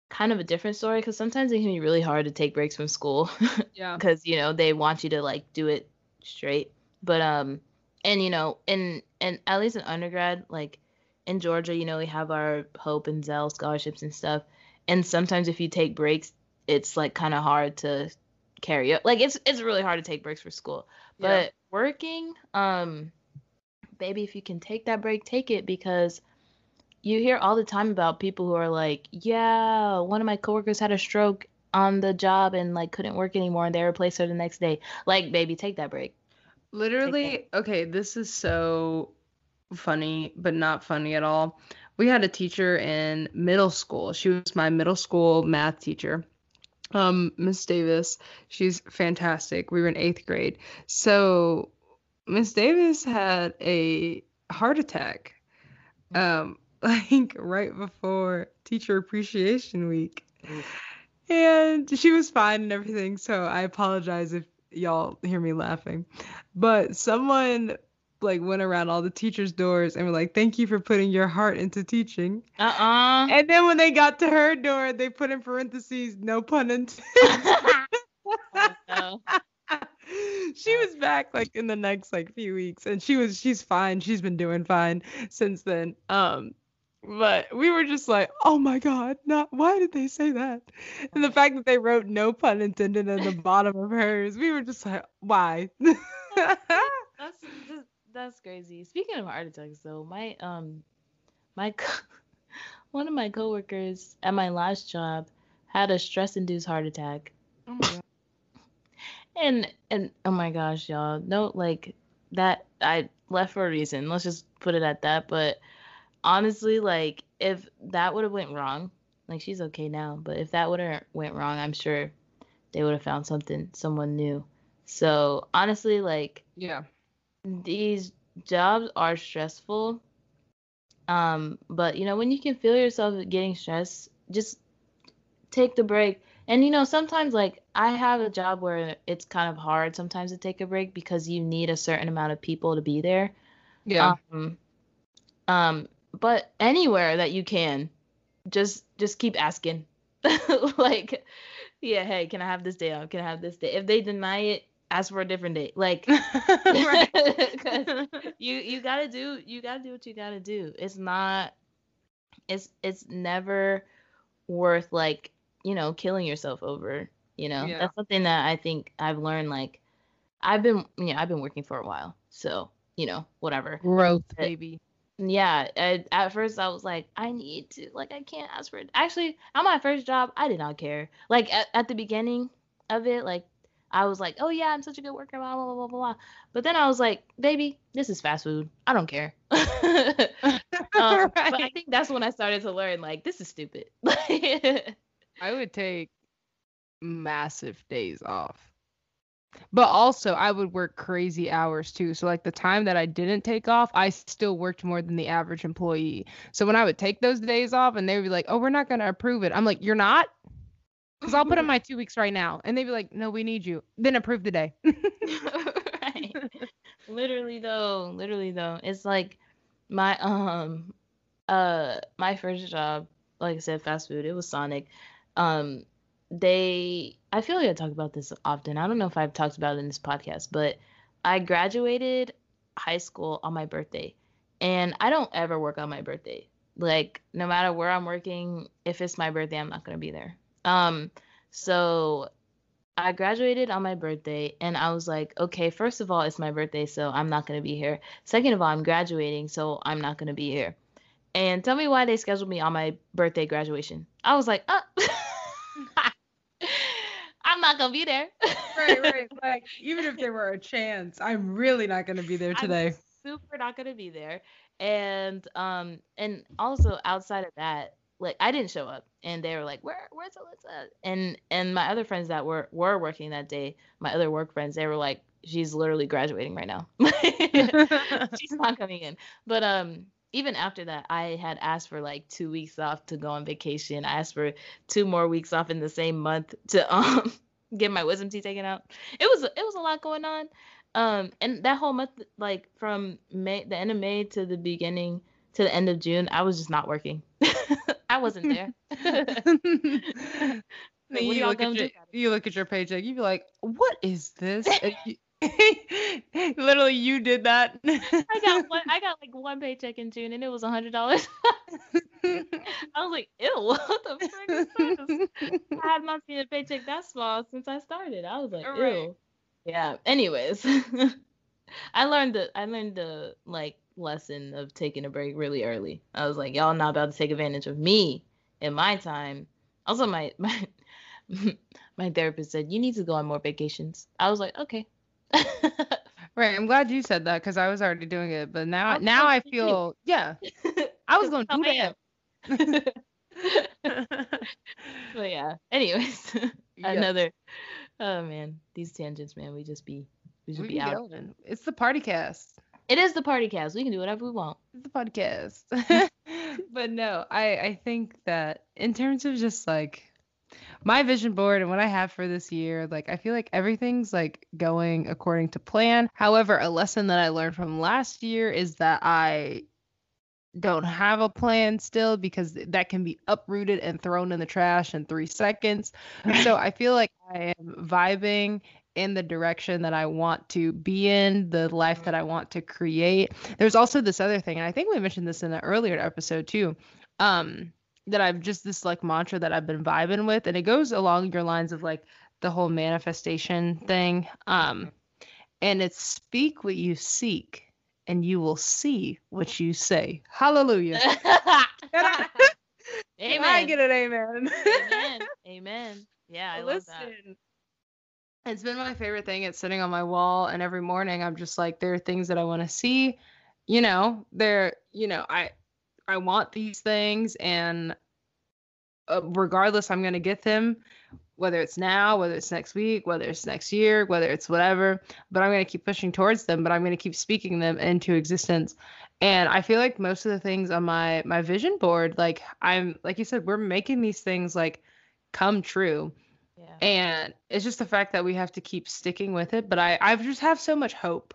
kind of a different story because sometimes it can be really hard to take breaks from school. yeah. Because you know they want you to like do it straight, but um, and you know, in and at least in undergrad, like in Georgia, you know, we have our Hope and Zell scholarships and stuff. And sometimes if you take breaks, it's like kind of hard to carry up. Like it's it's really hard to take breaks for school. But yeah. working, um, baby, if you can take that break, take it because you hear all the time about people who are like, yeah, one of my coworkers had a stroke on the job and like couldn't work anymore and they replaced her the next day. Like, baby, take that break. Literally, okay, this is so funny, but not funny at all. We had a teacher in middle school. She was my middle school math teacher. Um, Miss Davis. She's fantastic. We were in eighth grade. So Miss Davis had a heart attack. Um, like right before teacher appreciation week. And she was fine and everything, so I apologize if y'all hear me laughing. But someone like went around all the teachers' doors and were like, "Thank you for putting your heart into teaching." Uh uh And then when they got to her door, they put in parentheses, "No pun intended." oh, no. she was back like in the next like few weeks, and she was she's fine. She's been doing fine since then. Um, but we were just like, oh my god, not why did they say that? And the fact that they wrote no pun intended at the bottom of hers, we were just like, why? that's that's crazy. Speaking of heart attacks, though, my um, my co- one of my coworkers at my last job had a stress-induced heart attack. Oh my god. and and oh my gosh, y'all, no, like that I left for a reason. Let's just put it at that. But honestly, like if that would have went wrong, like she's okay now, but if that would have went wrong, I'm sure they would have found something, someone new. So honestly, like yeah, these jobs are stressful. Um, but you know when you can feel yourself getting stressed, just take the break. And you know sometimes like I have a job where it's kind of hard sometimes to take a break because you need a certain amount of people to be there. Yeah. Um, um but anywhere that you can just just keep asking. Like yeah hey can i have this day off? Can i have this day? If they deny it ask for a different day. Like you you gotta do you gotta do what you gotta do. It's not it's it's never worth like you know killing yourself over you know? Yeah. that's something that i think i've learned like i've been you know i've been working for a while so you know whatever. Growth baby yeah at, at first i was like i need to like i can't ask for it. Actually on my first job i did not care. Like at, at the beginning of it like i was like oh yeah i'm such a good worker blah blah blah blah blah. But then i was like baby this is fast food. I don't care. Um, right. but i think that's when i started to learn like this is stupid. I would take massive days off But also, I would work crazy hours too. So, like the time that I didn't take off, I still worked more than the average employee. So, when I would take those days off and they would be like, oh, we're not going to approve it, I'm like, you're not? Because I'll put in my two weeks right now. And they'd be like, no, we need you. Then approve the day. right. Literally, though, literally, though, it's like my, um, uh, my first job, like I said, fast food, it was Sonic. Um, they I feel like I talk about this often. I don't know if I've talked about it in this podcast, but I graduated high school on my birthday. And I don't ever work on my birthday. Like no matter where I'm working, if it's my birthday, I'm not going to be there. Um so I graduated on my birthday and I was like, okay, first of all, it's my birthday, so I'm not going to be here. Second of all, I'm graduating, so I'm not going to be here. And tell me why they scheduled me on my birthday graduation. I was like, uh I'm not gonna be there. right, right. Like even if there were a chance, I'm really not gonna be there today. I'm super not gonna be there. And um and also outside of that, like I didn't show up and they were like, Where where's Alyssa? And and my other friends that were were working that day, my other work friends, they were like, She's literally graduating right now. She's not coming in. But um even after that, I had asked for like two weeks off to go on vacation. I asked for two more weeks off in the same month to um get my wisdom teeth taken out. It was it was a lot going on. Um, and that whole month, like from May, the end of May to the beginning to the end of June, I was just not working. I wasn't there. you, look at your, you look at your paycheck, you be like, "What is this?" Literally, you did that. I got one. I got like one paycheck in June, and it was a hundred dollars. I was like, "Ew, what the frick is this?" I have not seen a paycheck that small since I started. I was like, "Ew." Right. Yeah. Anyways, I learned the I learned the like lesson of taking a break really early. I was like, "Y'all not about to take advantage of me in my time." Also, my my my therapist said you need to go on more vacations. I was like, "Okay." right. I'm glad you said that because I was already doing it, but now I'm now I feel yeah. I was going to do that. but yeah. Anyways, another. Oh man, these tangents, man. We just be we just we be, out. Going. It's the party cast. It is the party cast. We can do whatever we want. It's the podcast. but no, I I think that in terms of just like my vision board and what I have for this year, like I feel like everything's like going according to plan. However, a lesson that I learned from last year is that I don't have a plan still because that can be uprooted and thrown in the trash in 3 seconds. so I feel like I am vibing in the direction that I want to be in, the life that I want to create. There's also this other thing, and I think we mentioned this in an earlier episode too. Um, that I've just this like mantra that I've been vibing with, and it goes along your lines of like the whole manifestation thing. Um, and it's speak what you seek, and you will see what you say. Hallelujah. amen. I get it, amen. amen. Amen. Yeah, I Listen, love that. It's been my favorite thing. It's sitting on my wall, and every morning I'm just like, there are things that I want to see. You know, there, you know, I I want these things, and uh, regardless, I'm gonna get them, whether it's now, whether it's next week, whether it's next year, whether it's whatever. But I'm gonna keep pushing towards them. But I'm gonna keep speaking them into existence. And I feel like most of the things on my my vision board, like I'm like you said, we're making these things like come true. Yeah. And it's just the fact that we have to keep sticking with it. But I I just have so much hope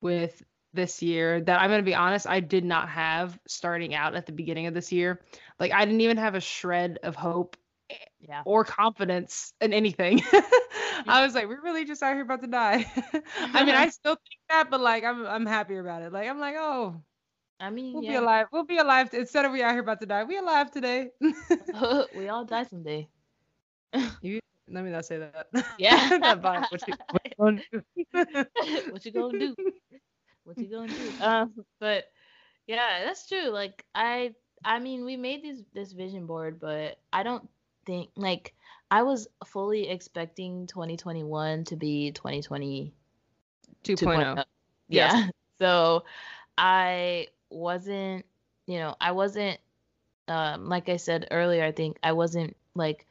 with this year that I'm going to be honest, I did not have starting out at the beginning of this year. Like I didn't even have a shred of hope yeah. or confidence in anything. I was like, we're really just out here about to die. I mean, I still think that, but like I'm I'm happy about it. Like I'm like, oh, I mean, we'll yeah. be alive. We'll be alive instead of we out here about to die. We alive today. we all die someday. you let me not say that. Yeah. that vibe. What you, what you gonna do? what you gonna do? What you gonna do? Um, but yeah, that's true. Like I, I mean, we made this this vision board, but I don't think like I was fully expecting 2021 to be 2020 2.0. Yeah. Yes. So I wasn't, you know, I wasn't um like I said earlier, I think I wasn't like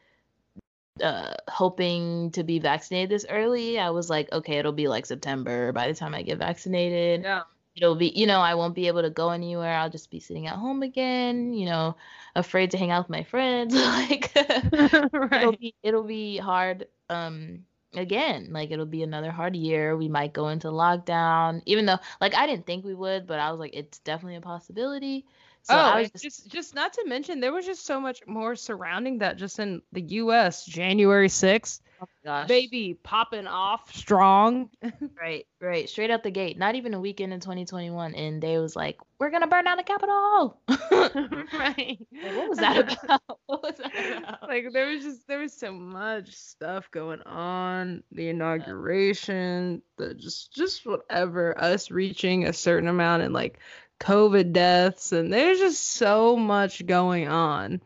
uh, hoping to be vaccinated this early, I was like, okay, it'll be like September by the time I get vaccinated. Yeah. It'll be, you know, I won't be able to go anywhere. I'll just be sitting at home again, you know, afraid to hang out with my friends. like right. it'll be it'll be hard um again. Like it'll be another hard year. We might go into lockdown. Even though like I didn't think we would, but I was like, it's definitely a possibility. So oh, and just just not to mention there was just so much more surrounding that just in the U.S. January sixth, oh baby popping off strong. Right, right. Straight out the gate. Not even a weekend in 2021. And they was like, we're going to burn down the Capitol. Mm-hmm. right. Like, what was that about? What was that about? Like there was just there was so much stuff going on. The inauguration, the just just whatever. Us reaching a certain amount and like COVID deaths, and there's just so much going on.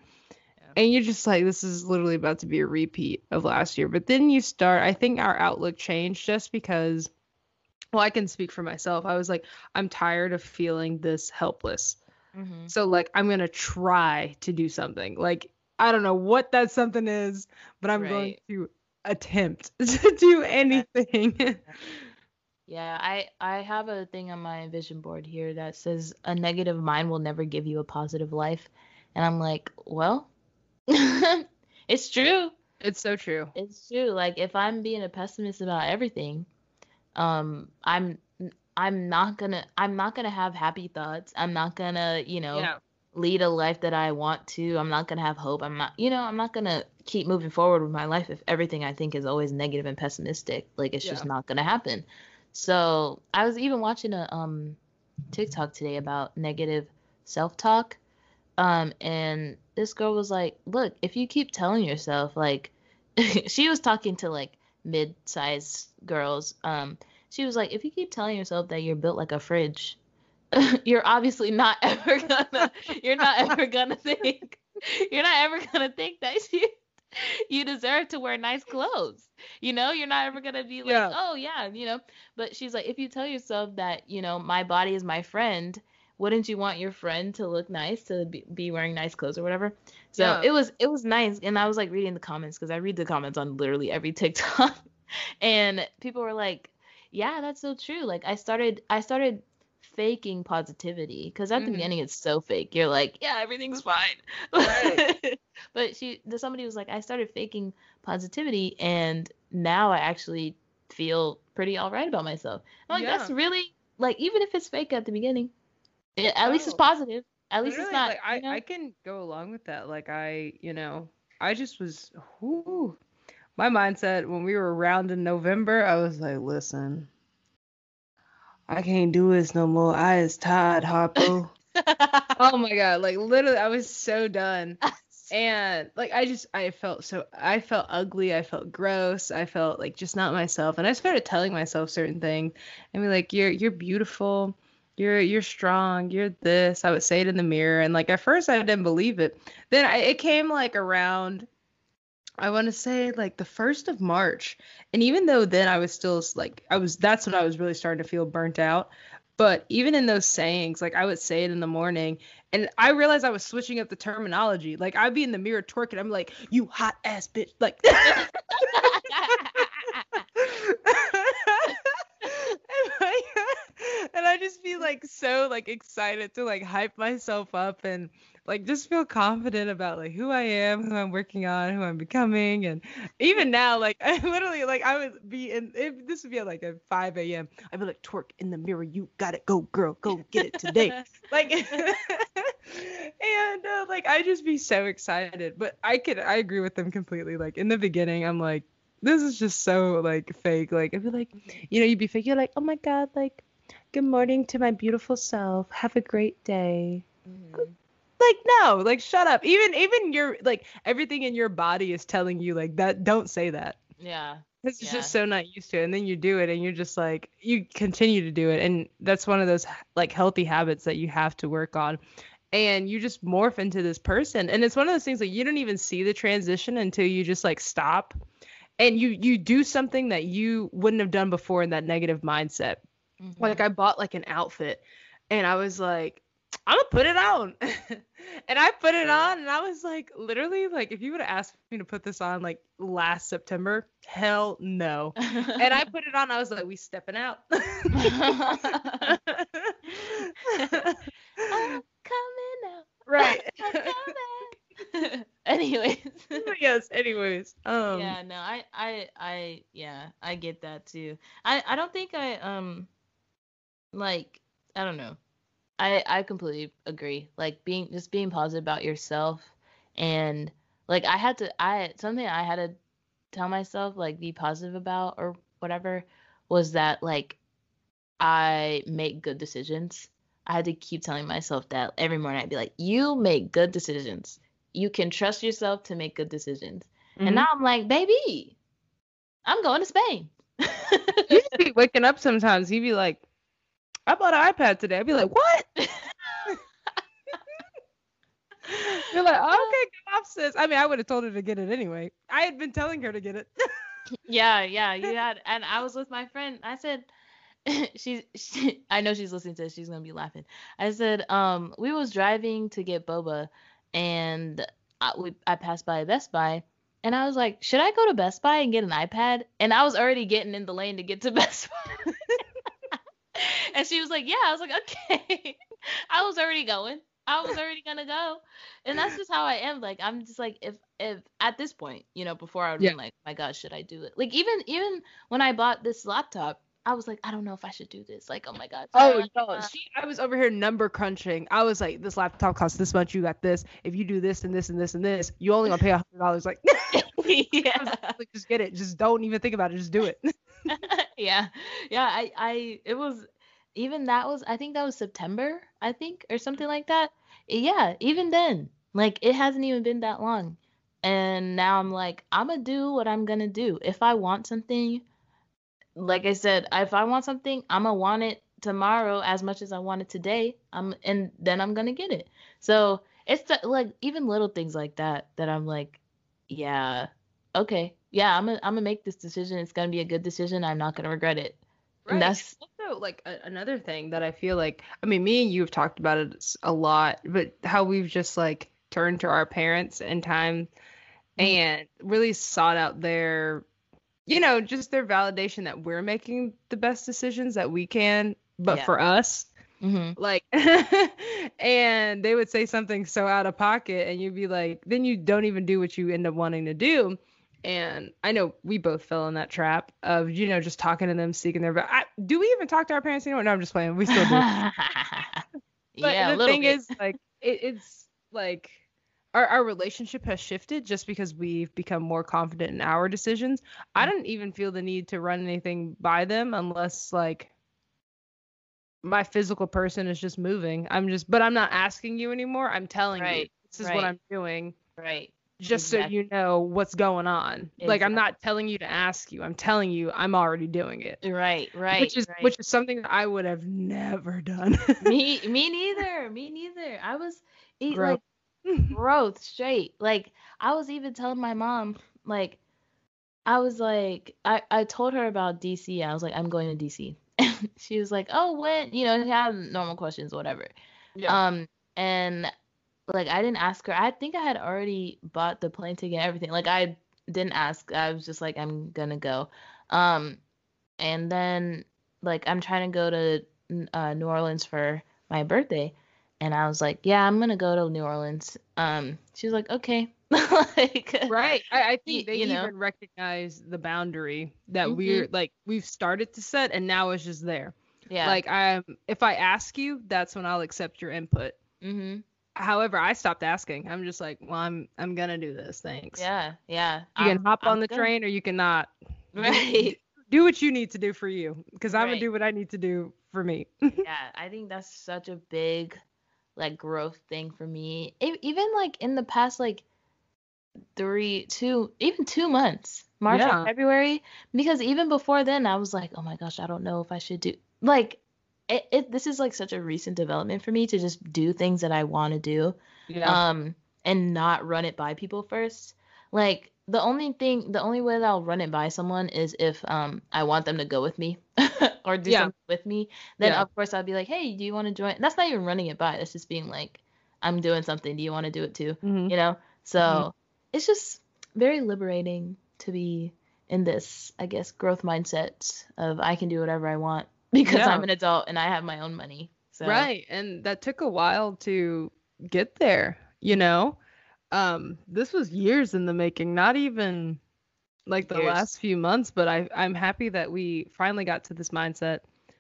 And you're just like, this is literally about to be a repeat of last year. But then you start, I think our outlook changed just because, well, I can speak for myself. I was like, I'm tired of feeling this helpless. Mhm. So, like, I'm going to try to do something. Like, I don't know what that something is, but I'm going to attempt to do anything. Yeah, I I have a thing on my vision board here that says a negative mind will never give you a positive life. And I'm like, well, it's true. it's so true. It's true. Like if I'm being a pessimist about everything, um, I'm I'm not gonna I'm not gonna have happy thoughts. I'm not gonna, you know, Yeah. lead a life that I want to. I'm not gonna have hope. I'm not, you know, I'm not gonna keep moving forward with my life if everything I think is always negative and pessimistic. Like it's just not gonna happen. So I was even watching a um TikTok today about negative self-talk. Um, and this girl was like, "Look, if you keep telling yourself like," she was talking to like mid-sized girls. Um, she was like, "If you keep telling yourself that you're built like a fridge, you're obviously not ever gonna, you're not ever gonna think, you're not ever gonna think that you, you deserve to wear nice clothes. You know, you're not ever gonna be like, Yeah. oh yeah, you know." But she's like, if you tell yourself that, you know, my body is my friend, wouldn't you want your friend to look nice, to be, be wearing nice clothes or whatever? So Yeah. it was it was nice, and I was like reading the comments because I read the comments on literally every TikTok, and people were like, "Yeah, that's so true." Like I started I started faking positivity because at the Mhm. beginning it's so fake. You're like, "Yeah, everything's fine," Right. but she the- somebody was like, "I started faking positivity, and now I actually feel pretty all right about myself." I'm like, Yeah. "That's really like even if it's fake at the beginning, it, at least it's Oh. positive." At least it's not. like I, you know? I can go along with that. Like I, you know, I just was whoo. My mindset when we were around in November, I was like, listen, I can't do this no more. I is tired, Harpo. oh my god, like literally I was so done. And like I just I felt so I felt ugly, I felt gross, I felt like just not myself. And I started telling myself certain things I mean like, You're you're beautiful, you're you're strong, you're this. I would say it in the mirror and like at first I didn't believe it. Then I, it came like around I want to say like the first of March. And even though then I was still like I was that's when I was really starting to feel burnt out. But even in those sayings, like I would say it in the morning, and I realized I was switching up the terminology. Like I'd be in the mirror twerking, I'm like, "You hot ass bitch!" Like, and, like, and I just be like so like excited to like hype myself up and like just feel confident about like who I am, who I'm working on, who I'm becoming, and even now like I literally like I would be in if this would be at like at 5 a.m. I'd be like twerk in the mirror, you got it, go girl, go get it today, like and uh, like I just be so excited, but I could I agree with them completely. Like in the beginning, I'm like this is just so like fake. Like I'd be like, you know, you'd be fake. You're like, oh my god, like good morning to my beautiful self. Have a great day. Mhm. Like no, like shut up. Even even your like everything in your body is telling you like that. Don't say that. Yeah. This is Yeah. just so not used to it. And then you do it and you're just like you continue to do it. And that's one of those like healthy habits that you have to work on. And you just morph into this person. And it's one of those things like you don't even see the transition until you just like stop and you you do something that you wouldn't have done before in that negative mindset. Mhm. Like I bought like an outfit and I was like I'm gonna put it on. and I put it on and I was like, literally, like if you would have asked me to put this on like last September, hell no. and I put it on, I was like, we stepping out. I'm coming out. Right. anyways. yes, anyways. Um yeah, no, I I I yeah, I get that too. I I don't think I um like I don't know. I I completely agree. Like being just being positive about yourself and like I had to I something I had to tell myself like be positive about or whatever was that like I make good decisions. I had to keep telling myself that every morning I'd be like, "You make good decisions. You can trust yourself to make good decisions." Mm-hmm. And now I'm like, "Baby, I'm going to Spain." you would be waking up sometimes. You'd be like, I bought an iPad today. I'd be like, what? You're like, okay, get off, sis. I mean, I would have told her to get it anyway. I had been telling her to get it. yeah, yeah, you had, and I was with my friend. I said, she's, she, I know she's listening to this. She's gonna be laughing. I said, um, we was driving to get boba, and I, we, I passed by Best Buy, and I was like, should I go to Best Buy and get an iPad? And I was already getting in the lane to get to Best Buy and she was like, Yeah. I was like, Okay. I was already going. I was already gonna go. And that's just how I am. Like I'm just like if if at this point, you know, before I would yeah. be like, my God, should I do it? Like even even when I bought this laptop, I was like, I don't know if I should do this. Like, oh my god. Oh no, uh, see, I was over here number crunching. I was like, this laptop costs this much. You got this. If you do this and this and this and this, you only gonna pay a hundred dollars. Like, yeah, like, just get it. Just don't even think about it. Just do it. yeah, yeah. I I it was even that was I think that was September, I think, or something like that. Yeah, even then, like it hasn't even been that long. And now I'm like, I'm gonna do what I'm gonna do. If I want something, like I said, if I want something, I'm gonna want it tomorrow as much as I want it today. I'm and then I'm gonna get it. So it's the, like even little things like that that I'm like, yeah, okay, yeah, I'm gonna I'm gonna make this decision. It's gonna be a good decision. I'm not gonna regret it. Right. And that's also like a, another thing that I feel like I mean me and you have talked about it a lot, but how we've just like turned to our parents in time mm-hmm. and really sought out their you know, just their validation that we're making the best decisions that we can, but yeah. for us. Mm-hmm. Like, and they would say something so out of pocket, and you'd be like, then you don't even do what you end up wanting to do and I know we both fell in that trap of you know just talking to them, seeking their. I, do we even talk to our parents anymore? No, I'm just playing. We still do. but yeah, the thing bit. is, like, it, it's like our our relationship has shifted just because we've become more confident in our decisions. I mm. don't even feel the need to run anything by them unless like my physical person is just moving. I'm just, but I'm not asking you anymore. I'm telling right. you this is right. what I'm doing. Right just exactly. so you know what's going on. Exactly. Like I'm not telling you to ask you. I'm telling you I'm already doing it. Right, right. Which is right. which is something that I would have never done. me me neither. Me neither. I was eat growth. like growth straight. Like I was even telling my mom like I was like I I told her about DC. I was like I'm going to DC. she was like, "Oh, when?" You know, she had normal questions whatever. Yeah. Um and like I didn't ask her. I think I had already bought the plane ticket and everything. Like I didn't ask. I was just like I'm gonna go. Um and then like I'm trying to go to uh, New Orleans for my birthday and I was like, "Yeah, I'm going to go to New Orleans." Um she was like, "Okay." like right I, I think they you even know? recognize the boundary that mm-hmm. we're like we've started to set and now it's just there yeah like i'm if i ask you that's when i'll accept your input mm-hmm however, I stopped asking. I'm just like, well, I'm I'm gonna do this. Thanks. Yeah, yeah. You I'm, can hop I'm on the gonna... train or you cannot. Right. Do what you need to do for you, because I'm right. gonna do what I need to do for me. yeah, I think that's such a big, like, growth thing for me. even like in the past, like, three, two, even two months, March yeah. February, because even before then, I was like, oh my gosh, I don't know if I should do like it, it this is like such a recent development for me to just do things that I want to do. Yeah. Um and not run it by people first. like the only thing the only way that I'll run it by someone is if um I want them to go with me or do Yeah. something with me. Then Yeah. of course I'll be like, "Hey, do you want to join?" That's not even running it by. That's just being like, "I'm doing something. Do you want to do it too?" Mhm. You know? So, Mhm. it's just very liberating to be in this, I guess, growth mindset of I can do whatever I want because Yeah. I'm an adult and I have my own money. So, Right. And that took a while to get there, you know? Um, this was years in the making, not even like the Years. last few months, but I I'm happy that we finally got to this mindset.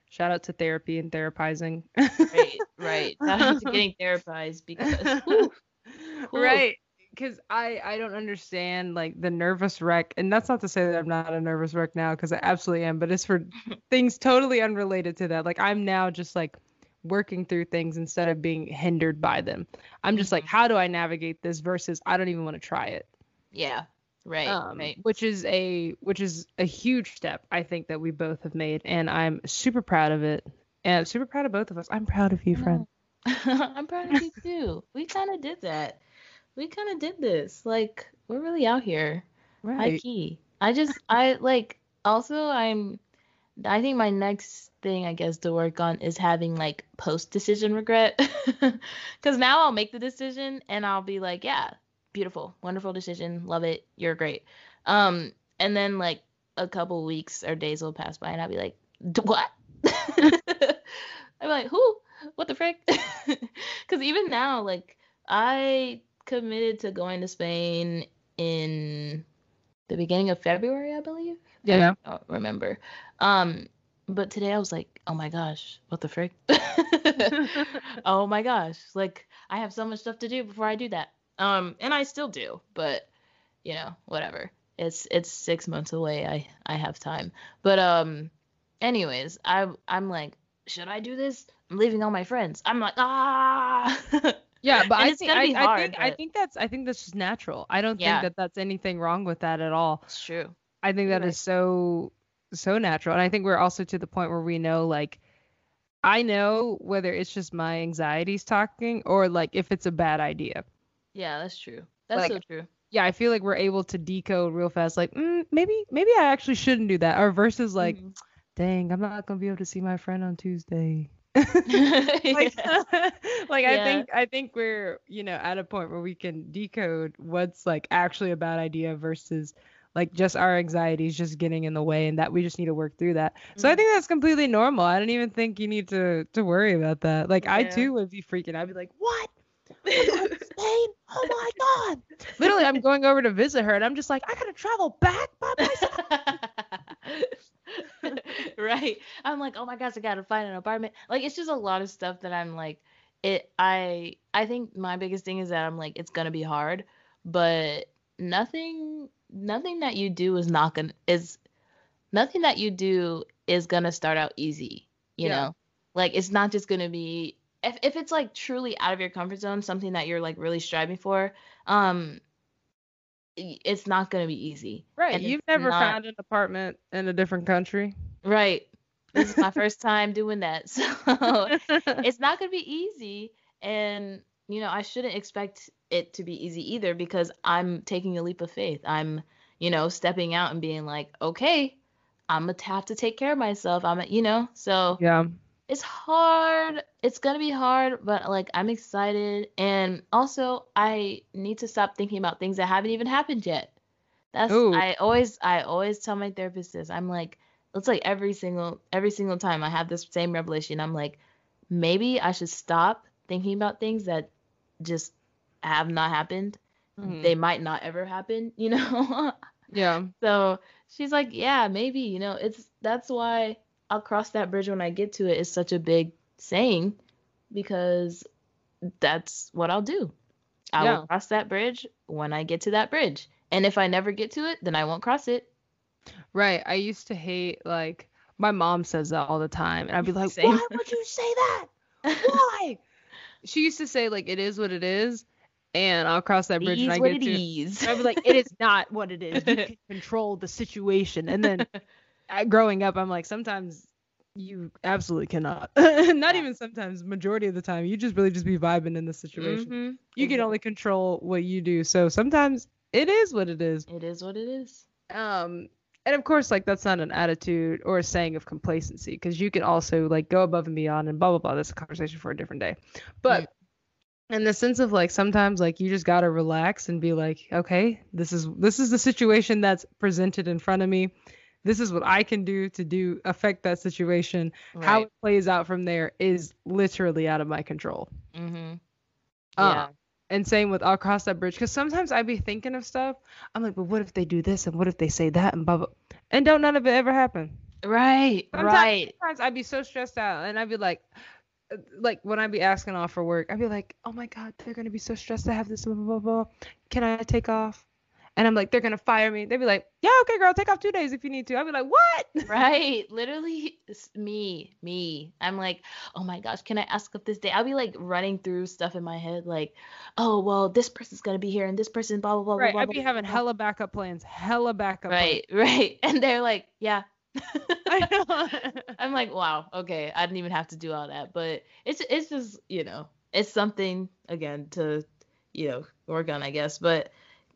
Shout out to therapy and therapizing. right, right. Shout out to getting therapized because whew, Whew. right because i i don't understand like the nervous wreck and that's not to say that i'm not a nervous wreck now because i absolutely am but it's for things totally unrelated to that like i'm now just like working through things instead of being hindered by them i'm just like Mhm. how do i navigate this versus i don't even want to try it yeah, right, um, right. which is a which is a huge step i think that we both have made and i'm super proud of it and super proud of both of us i'm proud of you friend. I'm proud of you too. We kind of did that. We kind of did this. Like, we're really out here. High right key. I just, I like, also, I'm, I think my next thing, I guess, to work on is having like post decision regret. Because now I'll make the decision and I'll be like, yeah, beautiful, wonderful decision. Love it. You're great. Um, and then like a couple weeks or days will pass by and I'll be like, "D- what? I'm like, who? What the frick? Because even now, like, I committed to going to Spain in the beginning of February, I believe. yeah I don't remember. Um, but today I was like, oh my gosh, what the frick? oh my gosh, like I have so much stuff to do before I do that. Um, and I still do, but you know, whatever. It's it's six months away. I I have time. But um, anyways, I I'm like, should I do this? I'm leaving all my friends. I'm like, ah. Yeah, but I think I, be I hard, think I think that's I think that's just natural. I don't Yeah. think that that's anything wrong with that at all. it's true. I think that is so so natural, and I think we're also to the point where we know like I know whether it's just my anxieties talking or like if it's a bad idea. Yeah, that's true. That's Like, so true. Yeah, I feel like we're able to decode real fast. Like mm, maybe maybe I actually shouldn't do that, or versus like Mhm. dang I'm not gonna be able to see my friend on Tuesday. Yeah. like like I Yeah. think I think we're you know at a point where we can decode what's like actually a bad idea versus like just our anxieties just getting in the way and that we just need to work through that. So I Mhm. think that's completely normal. I don't even think you need to to worry about that. Like I too would be freaking. I'd be like, "What? We're going to Spain? Oh my god!" Literally, I'm going over to visit her and I'm just like, "I got to travel back by myself." right. I'm like, oh my gosh, I gotta find an apartment. Like it's just a lot of stuff that I'm like, it I I think my biggest thing is that I'm like, it's gonna be hard, but nothing nothing that you do is not gonna is nothing that you do is gonna start out easy, you Yeah. know? Like it's not just gonna be if if it's like truly out of your comfort zone, something that you're like really striving for, um it's not gonna be easy. Right. And You've never not- found an apartment in a different country. Right. This is my first time doing that. So it's not going to be easy. And, you know, I shouldn't expect it to be easy either because I'm taking a leap of faith. I'm, you know, stepping out and being like, okay, I'm going to have to take care of myself. I'm, you know, so yeah. It's hard. It's going to be hard, but like I'm excited. And also, I need to stop thinking about things that haven't even happened yet. That's Ooh. I always I always tell my therapist this. I'm like it's like every single every single time I have this same revelation. I'm like maybe I should stop thinking about things that just have not happened. Mhm. They might not ever happen, you know? Yeah. So she's like, yeah, maybe, you know, it's that's why I'll cross that bridge when I get to it is such a big saying because that's what I'll do. I Yeah. will cross that bridge when I get to that bridge. And if I never get to it, then I won't cross it. Right. I used to hate like my mom says that all the time, and I'd be like, Same. "Why would you say that? Why?" she used to say like, "It is what it is," and I'll cross that bridge when I get it to. is. I'd be like, "It is not what it is. You can control the situation." And then growing up, I'm like, sometimes you absolutely cannot. not even sometimes. Majority of the time, you just really just be vibing in the situation. Mhm. You can only control what you do. So sometimes it is what it is. It is what it is. Um, and of course, like that's not an attitude or a saying of complacency, because you can also like go above and beyond and blah blah blah. That's a conversation for a different day. But Mm. in the sense of like sometimes like you just gotta relax and be like, okay, this is this is the situation that's presented in front of me. This is what I can do to do affect that situation. How it plays out from there is literally out of my control. Mm-hmm. Uh, Yeah. And same with I'll cross that bridge because sometimes I'd be thinking of stuff. I'm like, but what if they do this and what if they say that and blah blah, and don't none of it ever happen. Right. Sometimes, Right. sometimes I'd be so stressed out and I'd be like, uh, like when I'd be asking off for work, I'd be like, oh my god, they're gonna be so stressed to have this blah blah blah. blah. Can I take off? And I'm like, they're gonna fire me. They'd be like, yeah, okay, girl, take off two days if you need to. I'd be like, what? Right. Literally, me, me. I'm like, oh my gosh, can I ask up this day? I'll be like running through stuff in my head, like, oh well, this person's gonna be here and this person, blah blah blah Right. blah I'd blah. be blah, having hella backup plans, hella backup. plans. Right, right. And they're like, yeah. I know. I'm like, wow, okay, I didn't even have to do all that, but it's it's just you know, it's something again to you know work on, I guess. But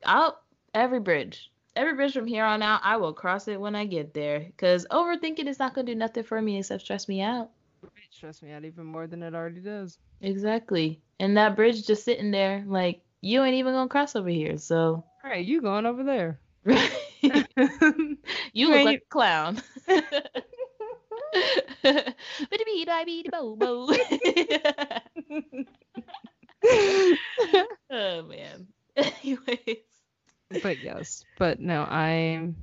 I'll every bridge, every bridge from here on out, I will cross it when I get there, because overthinking is not gonna do nothing for me except stress me out. it stressed me out even more than it already does. Exactly, and that bridge just sitting there, like you ain't even gonna cross over here, so All right, you going over there? you look like a clown. Oh man. Anyways. But yes, but no, I'm,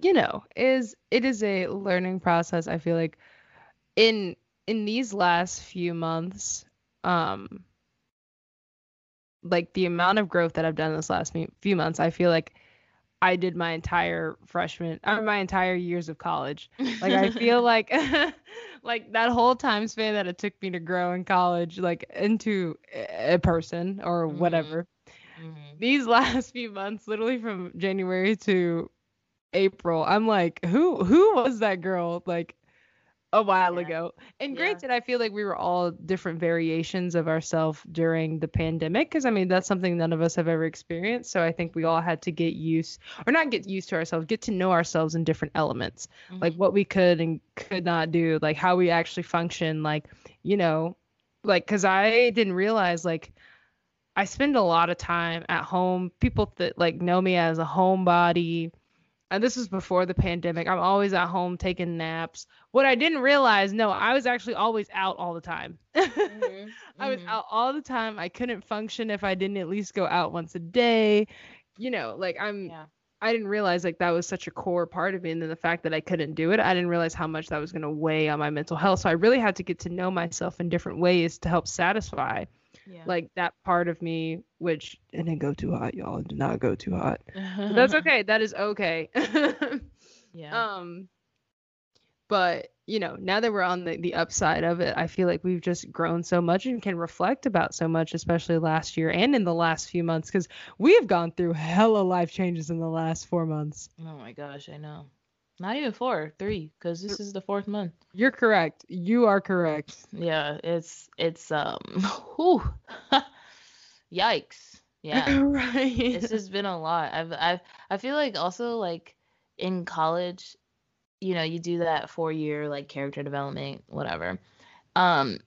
you know, is it is a learning process. I feel like in in these last few months, um, like the amount of growth that I've done this last few months, I feel like I did my entire freshman or my entire years of college. Like I feel like like that whole time span that it took me to grow in college, like into a person or Mhm. whatever Mhm. these last few months, literally from January to April, I'm like, who who was that girl like a while Yeah. ago? And Yeah. granted, I feel like we were all different variations of ourselves during the pandemic, because I mean that's something none of us have ever experienced. So I think we all had to get used, or not get used to ourselves, get to know ourselves in different elements, like Mhm. what we could and could not do, like how we actually function, like you know, like because I didn't realize like I spend a lot of time at home. People that like know me as a homebody. And this was before the pandemic. I'm always at home taking naps. What I didn't realize, no, I was actually always out all the time. Mhm. I was Mhm. out all the time. I couldn't function if I didn't at least go out once a day. You know, like I'm Yeah. I didn't realize like that was such a core part of me and then the fact that I couldn't do it, I didn't realize how much that was going to weigh on my mental health. So I really had to get to know myself in different ways to help satisfy Yeah. like that part of me which it didn't go too hot y'all it did not go too hot but that's okay that is okay Yeah. um but you know now that we're on the, the upside of it i feel like we've just grown so much and can reflect about so much especially last year and in the last few months because we have gone through hella life changes in the last four months Oh my gosh, I know. Not even four, three, because this is the fourth month. you're correct you are correct Yeah, it's it's um whew. Yikes. Yeah. right This has been a lot. I've I've I feel like also like in college, you know, you do that four year like character development, whatever. Um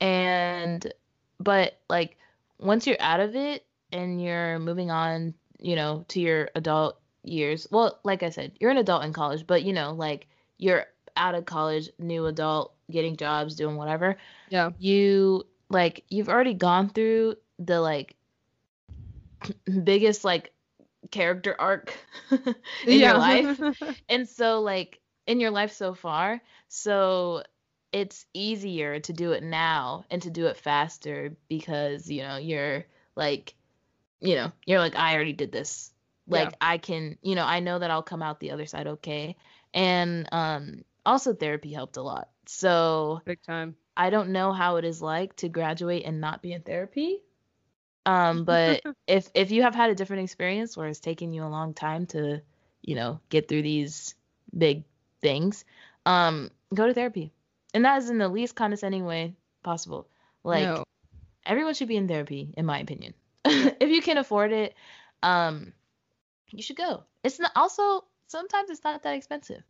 and but like once you're out of it and you're moving on, you know, to your adult years. Well, like I said, you're an adult in college, but you know, like you're out of college, new adult, getting jobs, doing whatever. Yeah. You like you've already gone through the like biggest like character arc in your life. And so like in your life so far so it's easier to do it now and to do it faster because you know you're like you know you're like i already did this like Yeah. i can you know i know that i'll come out the other side okay and um also therapy helped a lot so big time I don't know how it is like to graduate and not be in therapy. Um, but if if you have had a different experience where it's taken you a long time to, you know, get through these big things, um, go to therapy. And that is in the least condescending way possible. Like No. everyone should be in therapy, in my opinion. if you can afford it, um, you should go. It's not also sometimes it's not that expensive.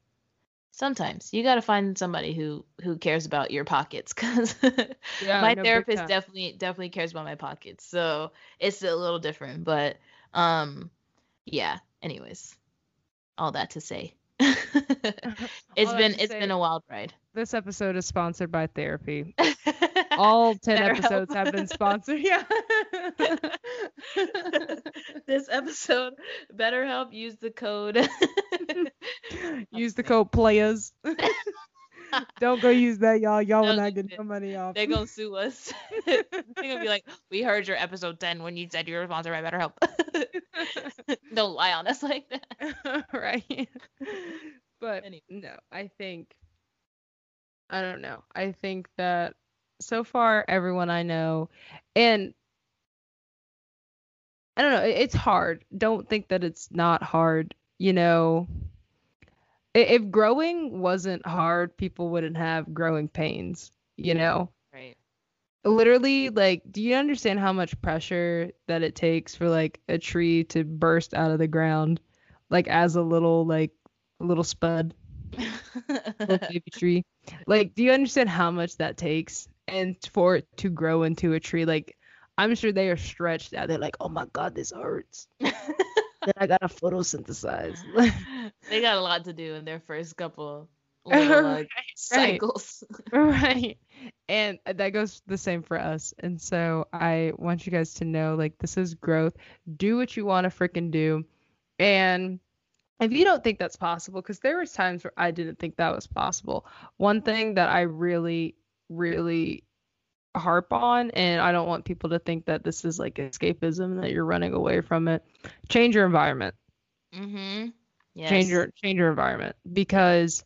Sometimes you got to find somebody who who cares about your pockets because Yeah, my no, therapist definitely definitely cares about my pockets. So it's a little different, but um, yeah. Anyways, all that to say, it's All been it's say- been a wild ride. This episode is sponsored by therapy. All 10 BetterHelp. episodes have been sponsored. Yeah. this episode, BetterHelp, use the code. use the code players. Don't go use that, y'all. Y'all will not get no money off. They're gonna sue us. They're gonna be like, "We heard your episode ten when you said you were sponsored by BetterHelp." Don't lie on us like that. right. But Anyway. no, I think I don't know. I think that so far everyone I know and I don't know, it's hard. Don't think that it's not hard, you know. If growing wasn't hard, people wouldn't have growing pains, you know. Right. literally like do you understand how much pressure that it takes for like a tree to burst out of the ground like as a little like little spud little baby tree like do you understand how much that takes and for it to grow into a tree like i'm sure they are stretched out. They're like oh my god this hurts. Then i gotta photosynthesize they got a lot to do in their first couple little uh, Right, cycles. right. And that goes the same for us. And so i want you guys to know like this is growth. Do what you want to freaking do. And if you don't think that's possible because there was times where i didn't think that was possible one thing that i really really harp on and i don't want people to think that this is like escapism that you're running away from it change your environment Mm-hmm. Yes. change your change your environment because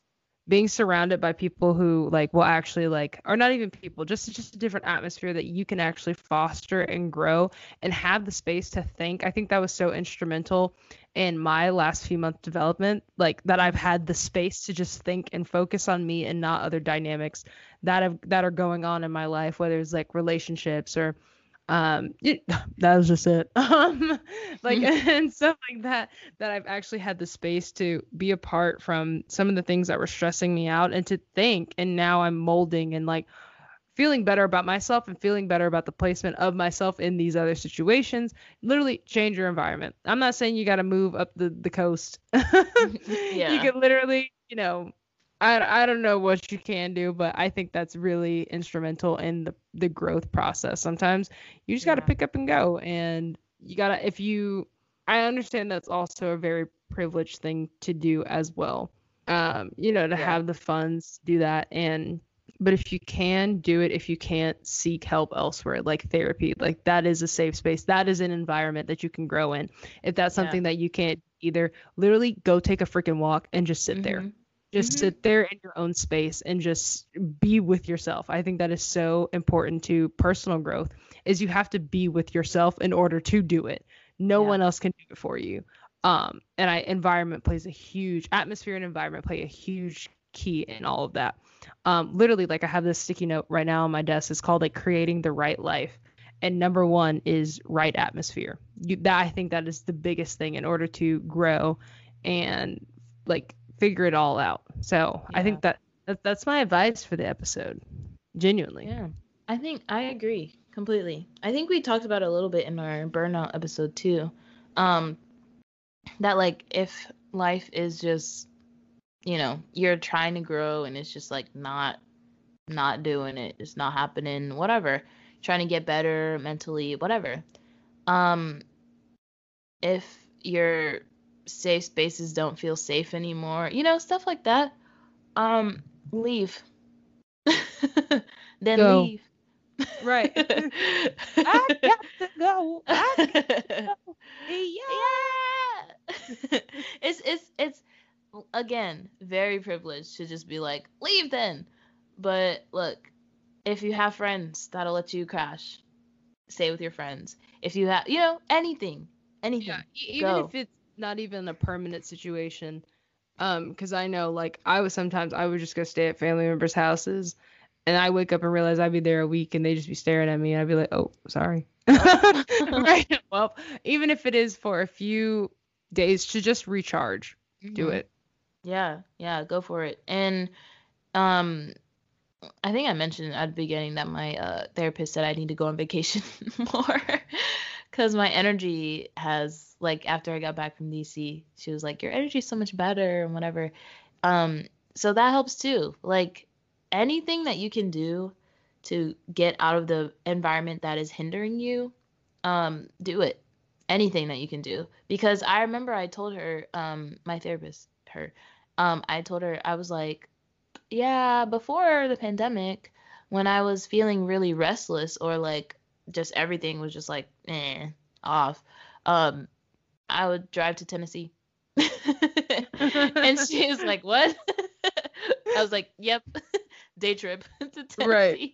being surrounded by people who like will actually like or not even people just just a different atmosphere that you can actually foster and grow and have the space to think i think that was so instrumental in my last few month development like that i've had the space to just think and focus on me and not other dynamics that have that are going on in my life whether it's like relationships or um it, that was just it. Um like and stuff like that that i've actually had the space to be apart from some of the things that were stressing me out and to think and now i'm molding and like feeling better about myself and feeling better about the placement of myself in these other situations literally change your environment i'm not saying you got to move up the the coast Yeah. you could literally you know I, I don't know what you can do, but I think that's really instrumental in the, the growth process. Sometimes you just got to Yeah. pick up and go. And you got to, if you, I understand that's also a very privileged thing to do as well. Um, you know, to Yeah. have the funds do that. And, but if you can do it, if you can't seek help elsewhere, like therapy, like that is a safe space. That is an environment that you can grow in. If that's Yeah. something that you can't either, literally go take a freaking walk and just sit there Mhm. just Mhm. sit there in your own space and just be with yourself i think that is so important to personal growth is you have to be with yourself in order to do it no Yeah. one else can do it for you um and i environment plays a huge atmosphere and environment play a huge key in all of that. Um literally like i have this sticky note right now on my desk. It's called like creating the right life. And number one is right atmosphere. You that i think that is the biggest thing in order to grow and like figure it all out. So i think that, that that's my advice for the episode. Genuinely. Yeah. I think I agree completely. I think we talked about a little bit in our burnout episode too. Um that like if life is just you know, you're trying to grow and it's just like not not doing it, it's not happening, whatever. Trying to get better mentally, whatever. Um if your safe spaces don't feel safe anymore, you know, stuff like that. Um leave. then Go. leave. right i got to go I go. yeah. it's it's it's again very privileged to just be like leave then. But look, if you have friends that'll let you crash, stay with your friends. If you have, you know, anything, anything. Yeah, even Go. if it's not even a permanent situation. Um, because I know like I was sometimes I would just go stay at family members' houses and I wake up and realize I'd be there a week and they'd just be staring at me and I'd be like, Oh, sorry. right. Well, even if it is for a few days to just recharge. Do Mhm. it. Yeah, yeah, go for it. And um I think I mentioned at the beginning that my uh therapist said I need to go on vacation more because my energy has like after I got back from DC, she was like, Your energy's so much better and whatever. Um, so that helps too. Like anything that you can do to get out of the environment that is hindering you, um, do it. Anything that you can do. Because I remember I told her, um, my therapist, her, um, I told her, I was like, yeah, before the pandemic, when I was feeling really restless or like just everything was just like eh off, um, I would drive to Tennessee. and she was like, What? I was like, Yep, day trip to Tennessee. Right.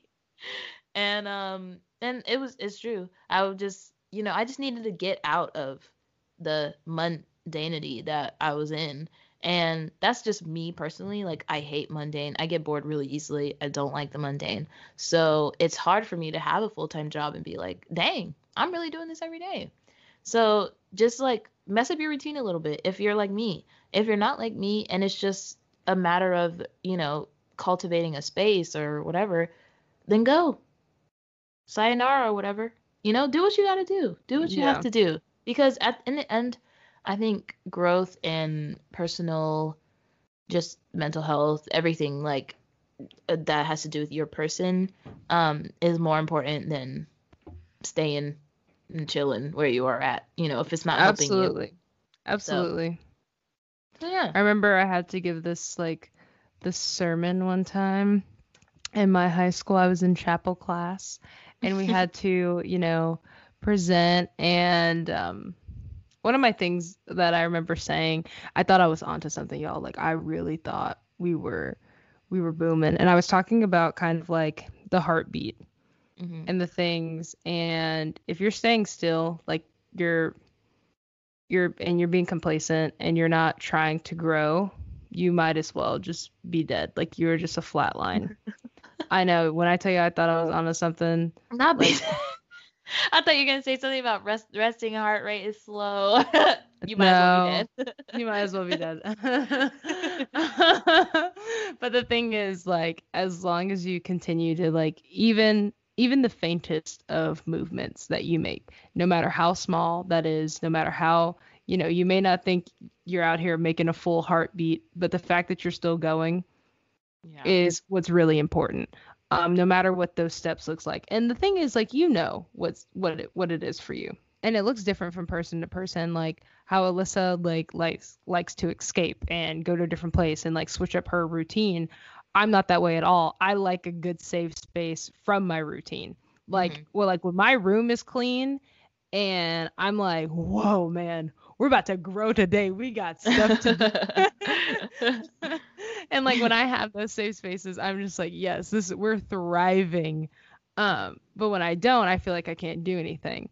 And um and it was it's true. I would just you know, I just needed to get out of the mundanity that I was in. And that's just me personally. Like, I hate mundane. I get bored really easily. I don't like the mundane. So it's hard for me to have a full time job and be like, dang, I'm really doing this every day. So just like mess up your routine a little bit if you're like me. If you're not like me and it's just a matter of, you know, cultivating a space or whatever, then go. Sayonara or whatever. You know, do what you got to do. Do what you Yeah. have to do. Because at in the end, I think growth in personal just mental health, everything like uh, that has to do with your person um is more important than staying and chilling where you are at. You know, if it's not helping you. Absolutely. Absolutely. So yeah. I remember I had to give this like this sermon one time in my high school. I was in chapel class and we had to, you know, present and um one of my things that I remember saying, I thought I was onto something, y'all. Like I really thought we were we were booming. And I was talking about kind of like the heartbeat hmm and the things and if you're staying still like you're you're and you're being complacent and you're not trying to grow you might as well just be dead like you're just a flat line i know when i tell you i thought i was onto something Not. Like- I thought you were gonna say something about rest, resting heart rate is slow. you might as well be dead. you might as well be dead but the thing is like as long as you continue to like even even the faintest of movements that you make no matter how small that is no matter how you know you may not think you're out here making a full heartbeat but the fact that you're still going yeah. is what's really important um no matter what those steps looks like. And the thing is like you know what's what it what it is for you. And it looks different from person to person like how alyssa like likes likes to escape and go to a different place and like switch up her routine. I'm not that way at all. I like a good safe space from my routine. Like Mhm. well like when my room is clean and i'm like whoa man we're about to grow today we got stuff to do and like when I have those safe spaces, I'm just like, yes, this we're thriving. Um, but when I don't, I feel like I can't do anything.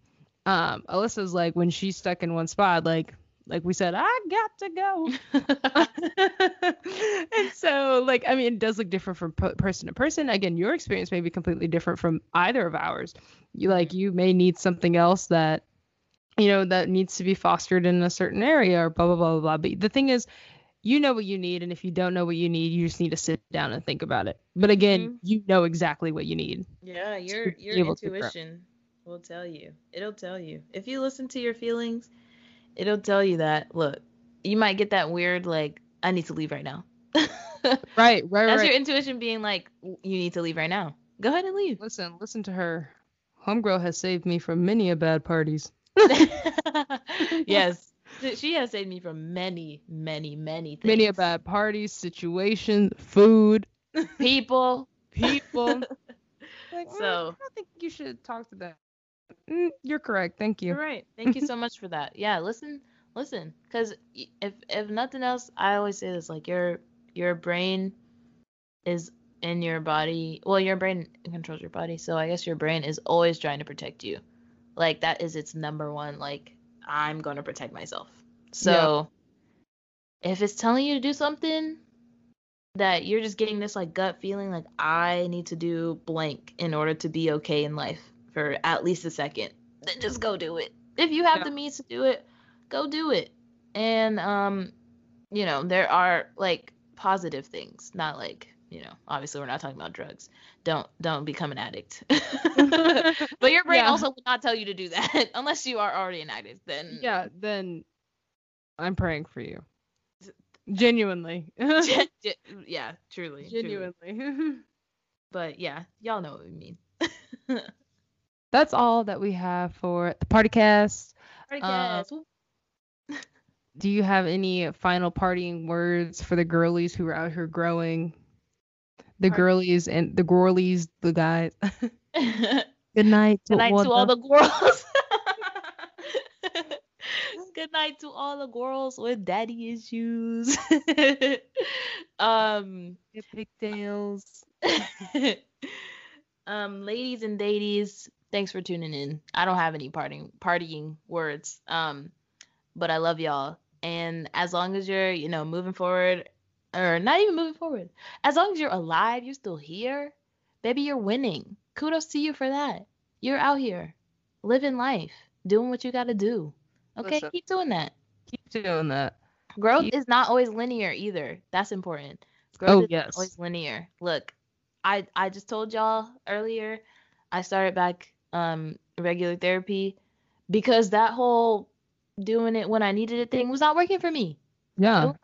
Um, Alyssa's like when she's stuck in one spot, like like we said, I got to go. and so like I mean, it does look different from per- person to person. Again, your experience may be completely different from either of ours. You like you may need something else that you know that needs to be fostered in a certain area or blah blah blah blah. blah. But the thing is, you know what you need, and if you don't know what you need, you just need to sit down and think about it. But again, Mhm. you know exactly what you need. Yeah, your your intuition will tell you. It'll tell you. If you listen to your feelings, it'll tell you that. Look, you might get that weird like I need to leave right now. Right, right, right. That's right. your intuition being like you need to leave right now. Go ahead and leave. Listen, listen to her. Homegirl has saved me from many a bad parties. yes. She has saved me from many, many, many things. Many a bad parties, situations, food, people. people. like, mm, So- I don't think you should talk to them. Mm, you're correct. Thank you. You're right. Thank you so much for that. Yeah, listen, listen, because if if nothing else, I always say this: like your your brain is in your body. Well, your brain controls your body, so I guess your brain is always trying to protect you. Like that is its number one. Like I'm going to protect myself. So if it's telling you to do something that you're just getting this like gut feeling like I need to do blank in order to be okay in life for at least a second, then just go do it. If you have Yeah. the means to do it, go do it. and um, you know, there are like positive things, not like you know, obviously we're not talking about drugs. Don't don't become an addict. but your brain Yeah. also will not tell you to do that unless you are already an addict. Then Yeah, then I'm praying for you. Genuinely. Gen- gen- yeah, truly, truly. Genuinely. But yeah, y'all know what we mean. That's all that we have for the party cast. Um, Do you have any final partying words for the girlies who are out here growing? The girlies and the girlies, the guys. Good night. Good night to all the- the girls. Good night to all the girls with daddy issues. um, pigtails. um, ladies and ladies, thanks for tuning in. I don't have any parting partying words. Um, but I love y'all. And as long as you're, you know, moving forward, or not even moving forward, as long as you're alive, you're still here, baby, you're winning. Kudos to you for that. You're out here living life, doing what you got to do. Okay, Listen. keep doing that. Keep doing that. Growth You- is not always linear either. That's important. Growth Oh, is not yes. always linear. Look, I I just told y'all earlier, I started back um regular therapy because that whole doing it when I needed it thing was not working for me.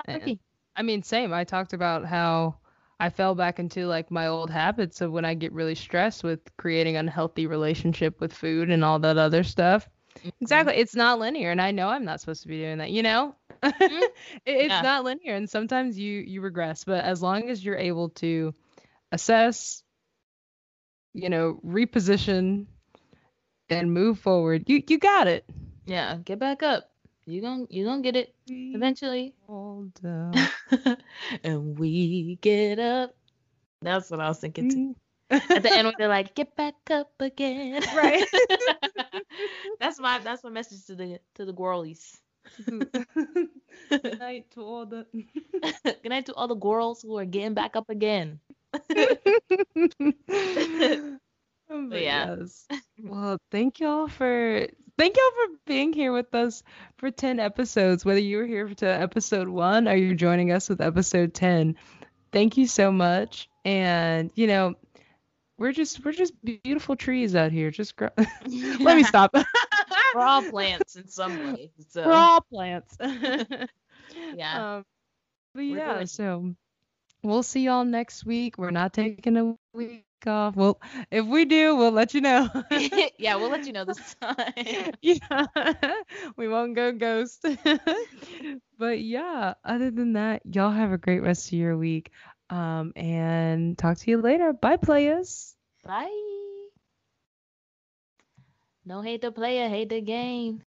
It Yeah. Was not and- working. I mean, same. I talked about how I fell back into like my old habits of when I get really stressed with creating unhealthy relationship with food and all that other stuff. Mm-hmm. Exactly. It's not linear, and I know I'm not supposed to be doing that. You know, mm-hmm. It- it's Yeah. not linear, and sometimes you you regress. But as long as you're able to assess, you know, reposition, and move forward, you you got it. Yeah, get back up. You gon' you gonna get it eventually. Fall down. and we get up. That's what I was thinking too. Mm. At the end when they're like, get back up again. Right. that's my that's my message to the to the girlies. Good night to all the. Good night to all the girls who are getting back up again. But yeah. yes. Well, thank y'all for thank y'all for being here with us for 10 episodes, whether you were here to episode 1 or you're joining us with episode 10. Thank you so much. And, you know, we're just we're just beautiful trees out here. Just grow. Let me stop. We're all plants in some way. So We're all plants. yeah. Um, but We're yeah, doing so we'll see y'all next week. We're not taking a week off. Well, if we do, we'll let you know. yeah, we'll let you know this time. yeah, we won't go ghost. but yeah, other than that, y'all have a great rest of your week. Um, and talk to you later. Bye, players. Bye. No hate the player, hate the game.